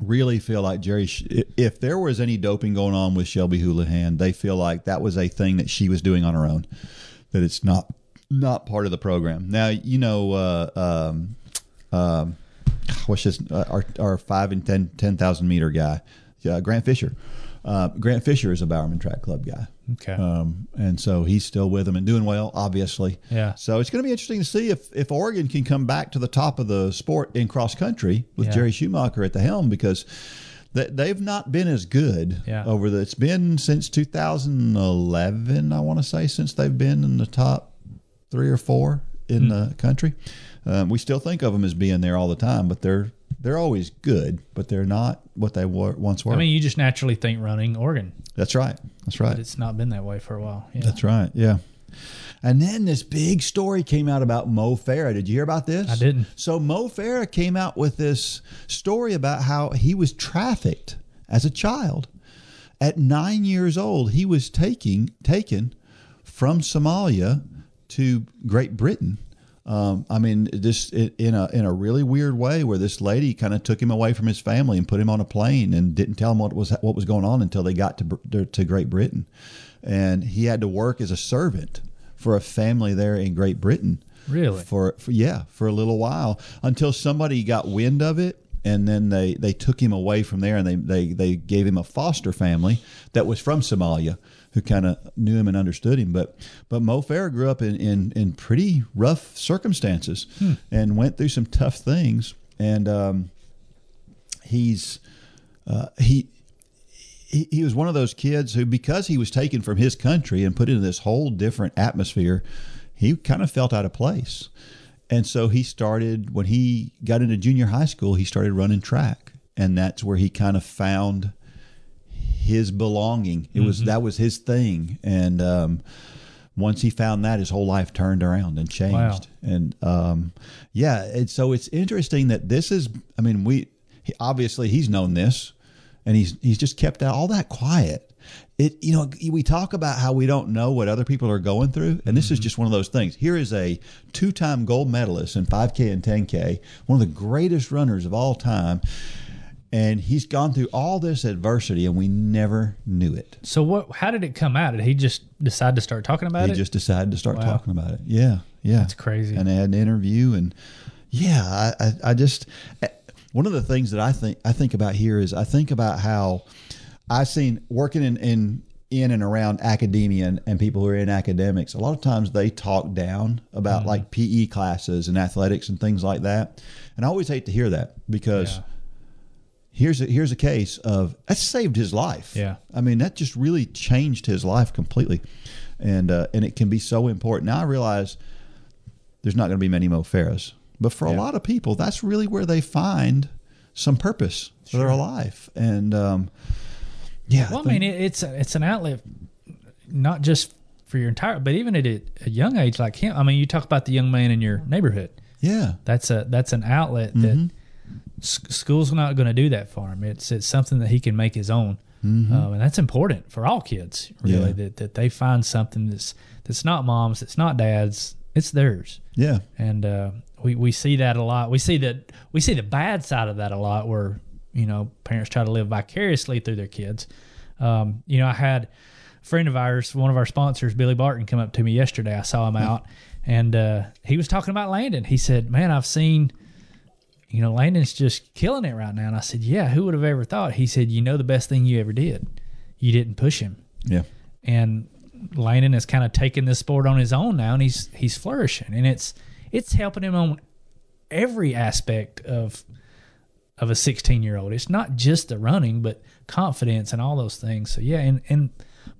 really feel like Jerry. If there was any doping going on with Shelby Houlihan, they feel like that was a thing that she was doing on her own. That it's not not part of the program. Now, you know, uh, um, um, what's this? uh, our our five and 10 10,000 meter guy, uh, Grant Fisher. Uh, Grant Fisher is a Bowerman Track Club guy. Okay. Um, and so he's still with them and doing well, obviously. Yeah. So it's going to be interesting to see if, if Oregon can come back to the top of the sport in cross country with Yeah. Jerry Schumacher at the helm because they, they've not been as good Yeah. over the. It's been since 2011, I want to say, since they've been in the top three or four in Hmm. the country. Um, we still think of them as being there all the time, but they're they're always good, but they're not what they were once were. I mean, you just naturally think running Oregon, that's right. That's but right. it's not been that way for a while. Yeah. That's right. Yeah. And then this big story came out about Mo Farah. Did you hear about this? I didn't. So Mo Farah came out with this story about how he was trafficked as a child. At nine years old, he was taking taken from Somalia to Great Britain. Um, I mean, this in a in a really weird way, where this lady kind of took him away from his family and put him on a plane and didn't tell him what was what was going on until they got to to Great Britain, and he had to work as a servant for a family there in Great Britain. Really? For, for yeah, for a little while until somebody got wind of it and then they, they took him away from there and they, they, they gave him a foster family that was from Somalia who kind of knew him and understood him. But but Mo Farah grew up in, in, in pretty rough circumstances and went through some tough things. And um, he's uh, he he, he was one of those kids who, because he was taken from his country and put into this whole different atmosphere, he kind of felt out of place. And so he started, when he got into junior high school, he started running track. And that's where he kind of found his belonging. It was, that was his thing. And, um, once he found that, his whole life turned around and changed. And um, yeah, and so it's interesting that this is. I mean, we he, obviously he's known this, and he's he's just kept all that quiet. It you know we talk about how we don't know what other people are going through, and this is just one of those things. Here is a two-time gold medalist in 5K and 10K, one of the greatest runners of all time. And he's gone through all this adversity, and we never knew it. So what? How did it come out? Did he just decide to start talking about he it? He just decided to start Wow. talking about it. Yeah, yeah, That's crazy. And they had an interview, and yeah, I, I, I just eh, one of the things that I think I think about here is I think about how I've seen working in in in and around academia and, and people who are in academics, a lot of times they talk down about Mm-hmm. like PE classes and athletics and things like that. And I always hate to hear that because Yeah. Here's a, here's a case of that saved his life. Yeah. I mean that just really changed his life completely, and uh, and it can be so important. Now I realize there's not going to be many Mo Farahs, but for a lot of people, that's really where they find some purpose for their life. And um, yeah, Well, I think- mean, it, it's it's an outlet, not just for your entire, but even at a, a young age like him. I mean, you talk about the young man in your neighborhood. yeah, That's a that's an outlet Mm-hmm. S- school's not going to do that for him. It's it's something that he can make his own, um, and that's important for all kids. Really, Mm-hmm. Yeah. that that they find something that's that's not mom's, it's not dad's, it's theirs. yeah, and uh, we we see that a lot. We see that we see the bad side of that a lot, where you know parents try to live vicariously through their kids. Um, you know, I had a friend of ours, one of our sponsors, Billy Barton, come up to me yesterday. I saw him out, and uh, he was talking about Landon. He said, "Man, I've seen." You know, Landon's just killing it right now. And I said, Yeah, who would have ever thought? He said, You know, the best thing you ever did, you didn't push him yeah, and Landon has kind of taken this sport on his own now, and he's he's flourishing, and it's it's helping him on every aspect of of a 16 year old. It's not just the running, but confidence and all those things. So yeah, and and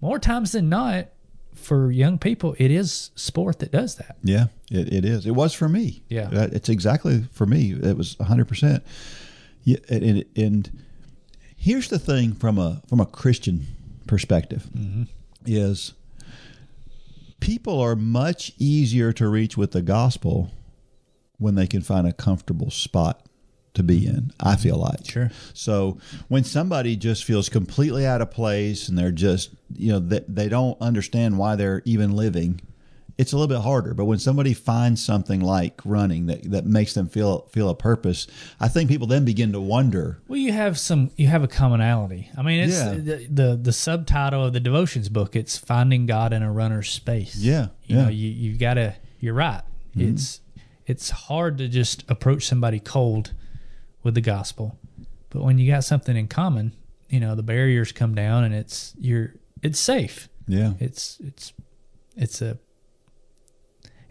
more times than not, for young people, it is sport that does that. yeah. It, it is. It was for me. Yeah. Uh, it's exactly for me. It was hundred percent. Yeah, and, and, and here's the thing from a from a Christian perspective mm-hmm. is people are much easier to reach with the gospel when they can find a comfortable spot to be in. I feel like Sure. So when somebody just feels completely out of place and they're just you know they, they don't understand why they're even living, it's a little bit harder. But when somebody finds something like running that, that makes them feel feel a purpose, I think people then begin to wonder. Well, you have some, you have a commonality. I mean, it's Yeah. the, the the subtitle of the devotions book. It's finding God in a runner's space. Yeah, you yeah. know, you you gotta. You're right. Mm-hmm. It's it's hard to just approach somebody cold with the gospel, but when you got something in common, you know, the barriers come down, and it's you're it's safe. Yeah, It's it's it's a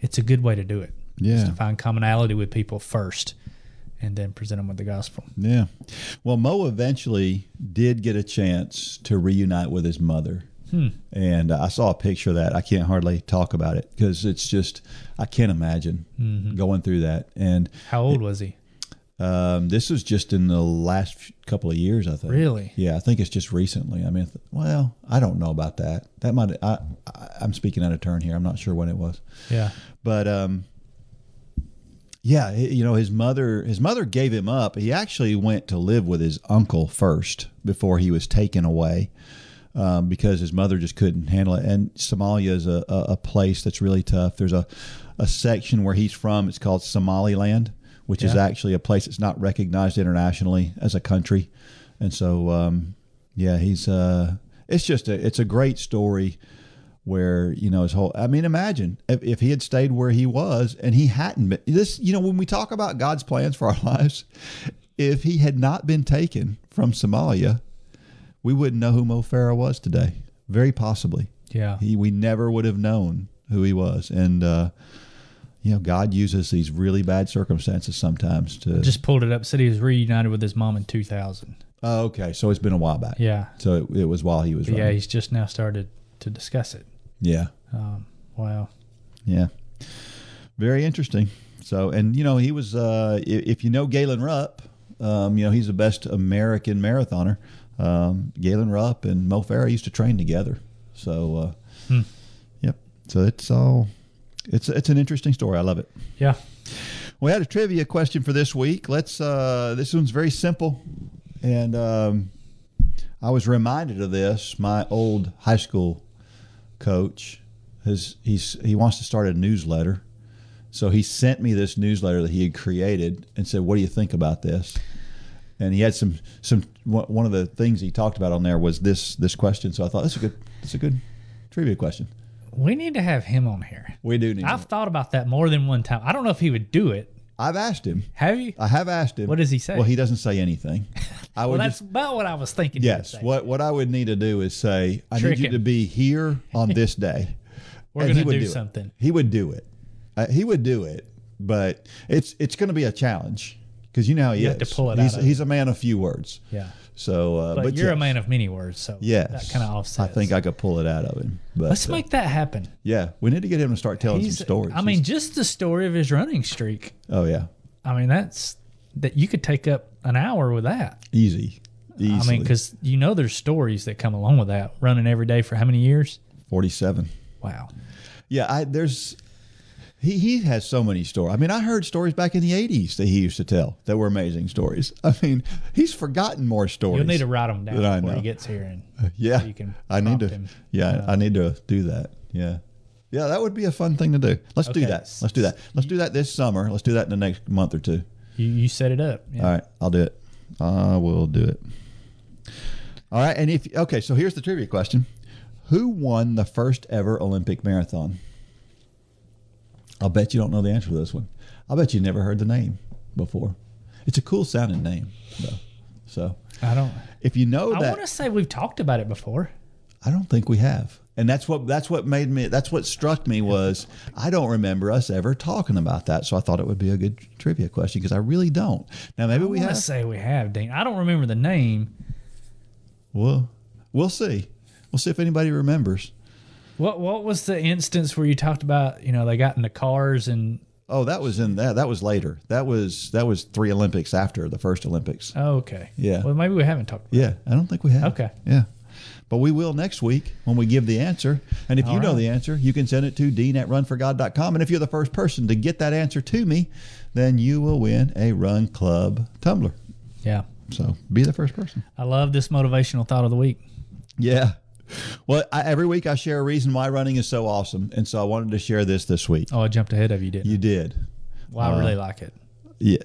it's a good way to do it. Yeah. To find commonality with people first, and then present them with the gospel. yeah. Well, Mo eventually did get a chance to reunite with his mother. Hmm. And uh, I saw a picture of that. I can't hardly talk about it because it's just I can't imagine mm-hmm. going through that. And How old was he? Um, this was just in the last couple of years, I think. Really? Yeah, I think it's just recently. I mean, well, I don't know about that. That might. I, I I'm speaking out of turn here. I'm not sure when it was, Yeah. but um, yeah, you know, his mother his mother gave him up. He actually went to live with his uncle first before he was taken away. Um, because his mother just couldn't handle it, and Somalia is a, a, a place that's really tough. There's a, a section where he's from. It's called Somaliland, which is actually a place that's not recognized internationally as a country, and so um, yeah, he's uh, it's just a it's a great story where you know his whole. I mean, imagine if, if he had stayed where he was and he hadn't been this. You know, when we talk about God's plans for our lives, if he had not been taken from Somalia, we wouldn't know who Mo Farah was today. Very possibly, Yeah. he we never would have known who he was, and. uh you know, God uses these really bad circumstances sometimes to Just pulled it up. Said he was reunited with his mom in 2000. Oh, okay, so it's been a while back. Yeah. So it, it was while he was yeah, running. he's just now started to discuss it. Yeah. Um, wow. Yeah. Very interesting. So, and you know, he was, uh, if you know Galen Rupp, um, you know, he's the best American marathoner. Um, Galen Rupp and Mo Farah used to train together. So, uh, Hmm. yep. So it's all, it's, it's an interesting story. I love it. Yeah. We had a trivia question for this week. Let's, uh, this one's very simple. And, um, I was reminded of this. My old high school coach has he's he wants to start a newsletter. So he sent me this newsletter that he had created and said, "What do you think about this?" And he had some some one one of the things he talked about on there was this this question. So I thought that's a good that's a good trivia question. We need to have him on here. We do need. I've thought about that more than one time. I don't know if he would do it I've asked him. Have you? I have asked him. What does he say? Well, he doesn't say anything. I would well, that's just about what I was thinking. yes. What what I would need to do is say, I Trick need you him. to be here on this day. We're going to do it. something. He would do it. Uh, he would do it, but it's it's going to be a challenge because you know how he You is. have to pull it he's out he's a man of few words. Yeah. So, uh, But, but, you're a man of many words, so Yes, that kind of offsets. I think I could pull it out of him. But Let's uh, make that happen. yeah, we need to get him to start telling He's, some stories. I mean, He's- just the story of his running streak. oh yeah, I mean, that's that you could take up an hour with that. easy, easy. I mean, because you know there's stories that come along with that. Running every day for how many years? forty-seven. Wow. Yeah, I there's he he has so many stories. I mean, I heard stories back in the '80s that he used to tell that were amazing stories. I mean, he's forgotten more stories. You'll need to write them down that I before know. he gets here, and Yeah, you can I need to. him. Yeah, I need to do that. Yeah, yeah, that would be a fun thing to do. Let's do that. Let's do that. Let's do that this summer. Let's do that in the next month or two. you, you set it up. Yeah. All right, I'll do it. I will do it. All right, and if okay, so here's the trivia question: Who won the first ever Olympic marathon? I'll bet you don't know the answer to this one. I'll bet you never heard the name before. It's a cool sounding name, though. So I don't. if you know I that, I want to say we've talked about it before. I don't think we have. And that's what that's what made me that's what struck me was I don't remember us ever talking about that. So I thought it would be a good trivia question because I really don't. Now maybe I we have. say we have, Dean. I don't remember the name. Well, we'll see. We'll see if anybody remembers. What What was the instance where you talked about? You know, they got in the cars and Oh, that was in that. That was later. That was that was three Olympics after the first Olympics. oh, okay. Yeah. Well, maybe we haven't talked. About Yeah, I don't think we have. Okay. Yeah. But we will next week when we give the answer. And if you All know the answer, you can send it to dean at runforgod.com. And if you're the first person to get that answer to me, then you will win a Run Club tumbler. Yeah. So be the first person. I love this motivational thought of the week. Yeah. Well, I, every week I share a reason why running is so awesome. And so I wanted to share this this week. Oh, I jumped ahead of you, didn't You I? did. Well, I really like it. Yeah.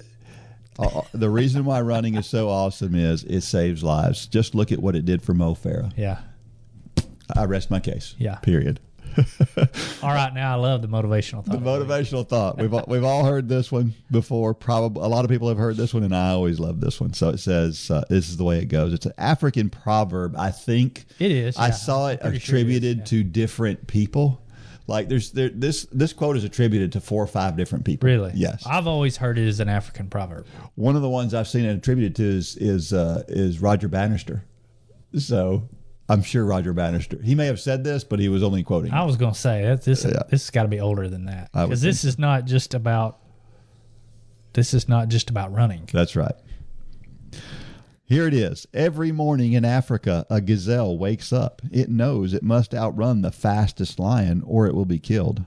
Uh, the reason why running is so awesome is it saves lives. Just look at what it did for Mo Farah. Yeah. I rest my case. Yeah. Period. All right. Now I love the motivational thought. The of the week. motivational thought. We've all, we've all heard this one before. Probably a lot of people have heard this one, and I always love this one. So it says, uh, "This is the way it goes." It's an African proverb. I think It is, I yeah. saw it pretty sure it is, attributed yeah. to different people. Like there's there this this quote is attributed to four or five different people. Really? Yes. I've always heard it as an African proverb. One of the ones I've seen it attributed to is is uh, is Roger Bannister. So I'm sure Roger Bannister. He may have said this, but he was only quoting. I was going to say that this Yeah. this has got to be older than that because this is not just about this is not just about running. That's right. Here it is. Every morning in Africa, a gazelle wakes up. It knows it must outrun the fastest lion or it will be killed.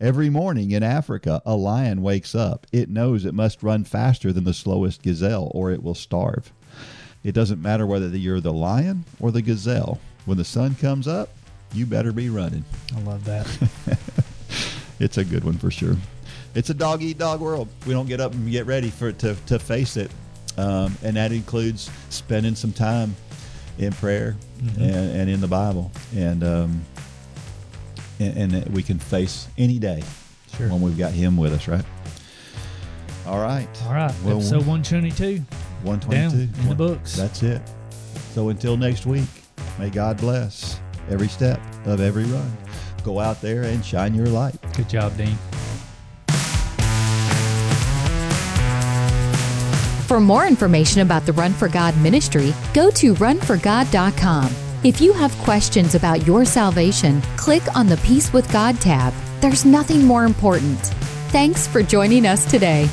Every morning in Africa, a lion wakes up. It knows it must run faster than the slowest gazelle or it will starve. It doesn't matter whether you're the lion or the gazelle. When the sun comes up, you better be running. I love that. It's a good one for sure. It's a dog eat dog world. We don't get up and get ready for it to, to face it. Um, and that includes spending some time in prayer and, and in the Bible. And, um, and, and that we can face any day Sure. when we've got Him with us, right? All right. All right. Well, Episode 122. 122. Down in the books. That's it. So until next week, may God bless every step of every run. Go out there and shine your light. Good job, Dean. For more information about the Run for God ministry, go to runforgod.com. If you have questions about your salvation, click on the Peace with God tab. There's nothing more important. Thanks for joining us today.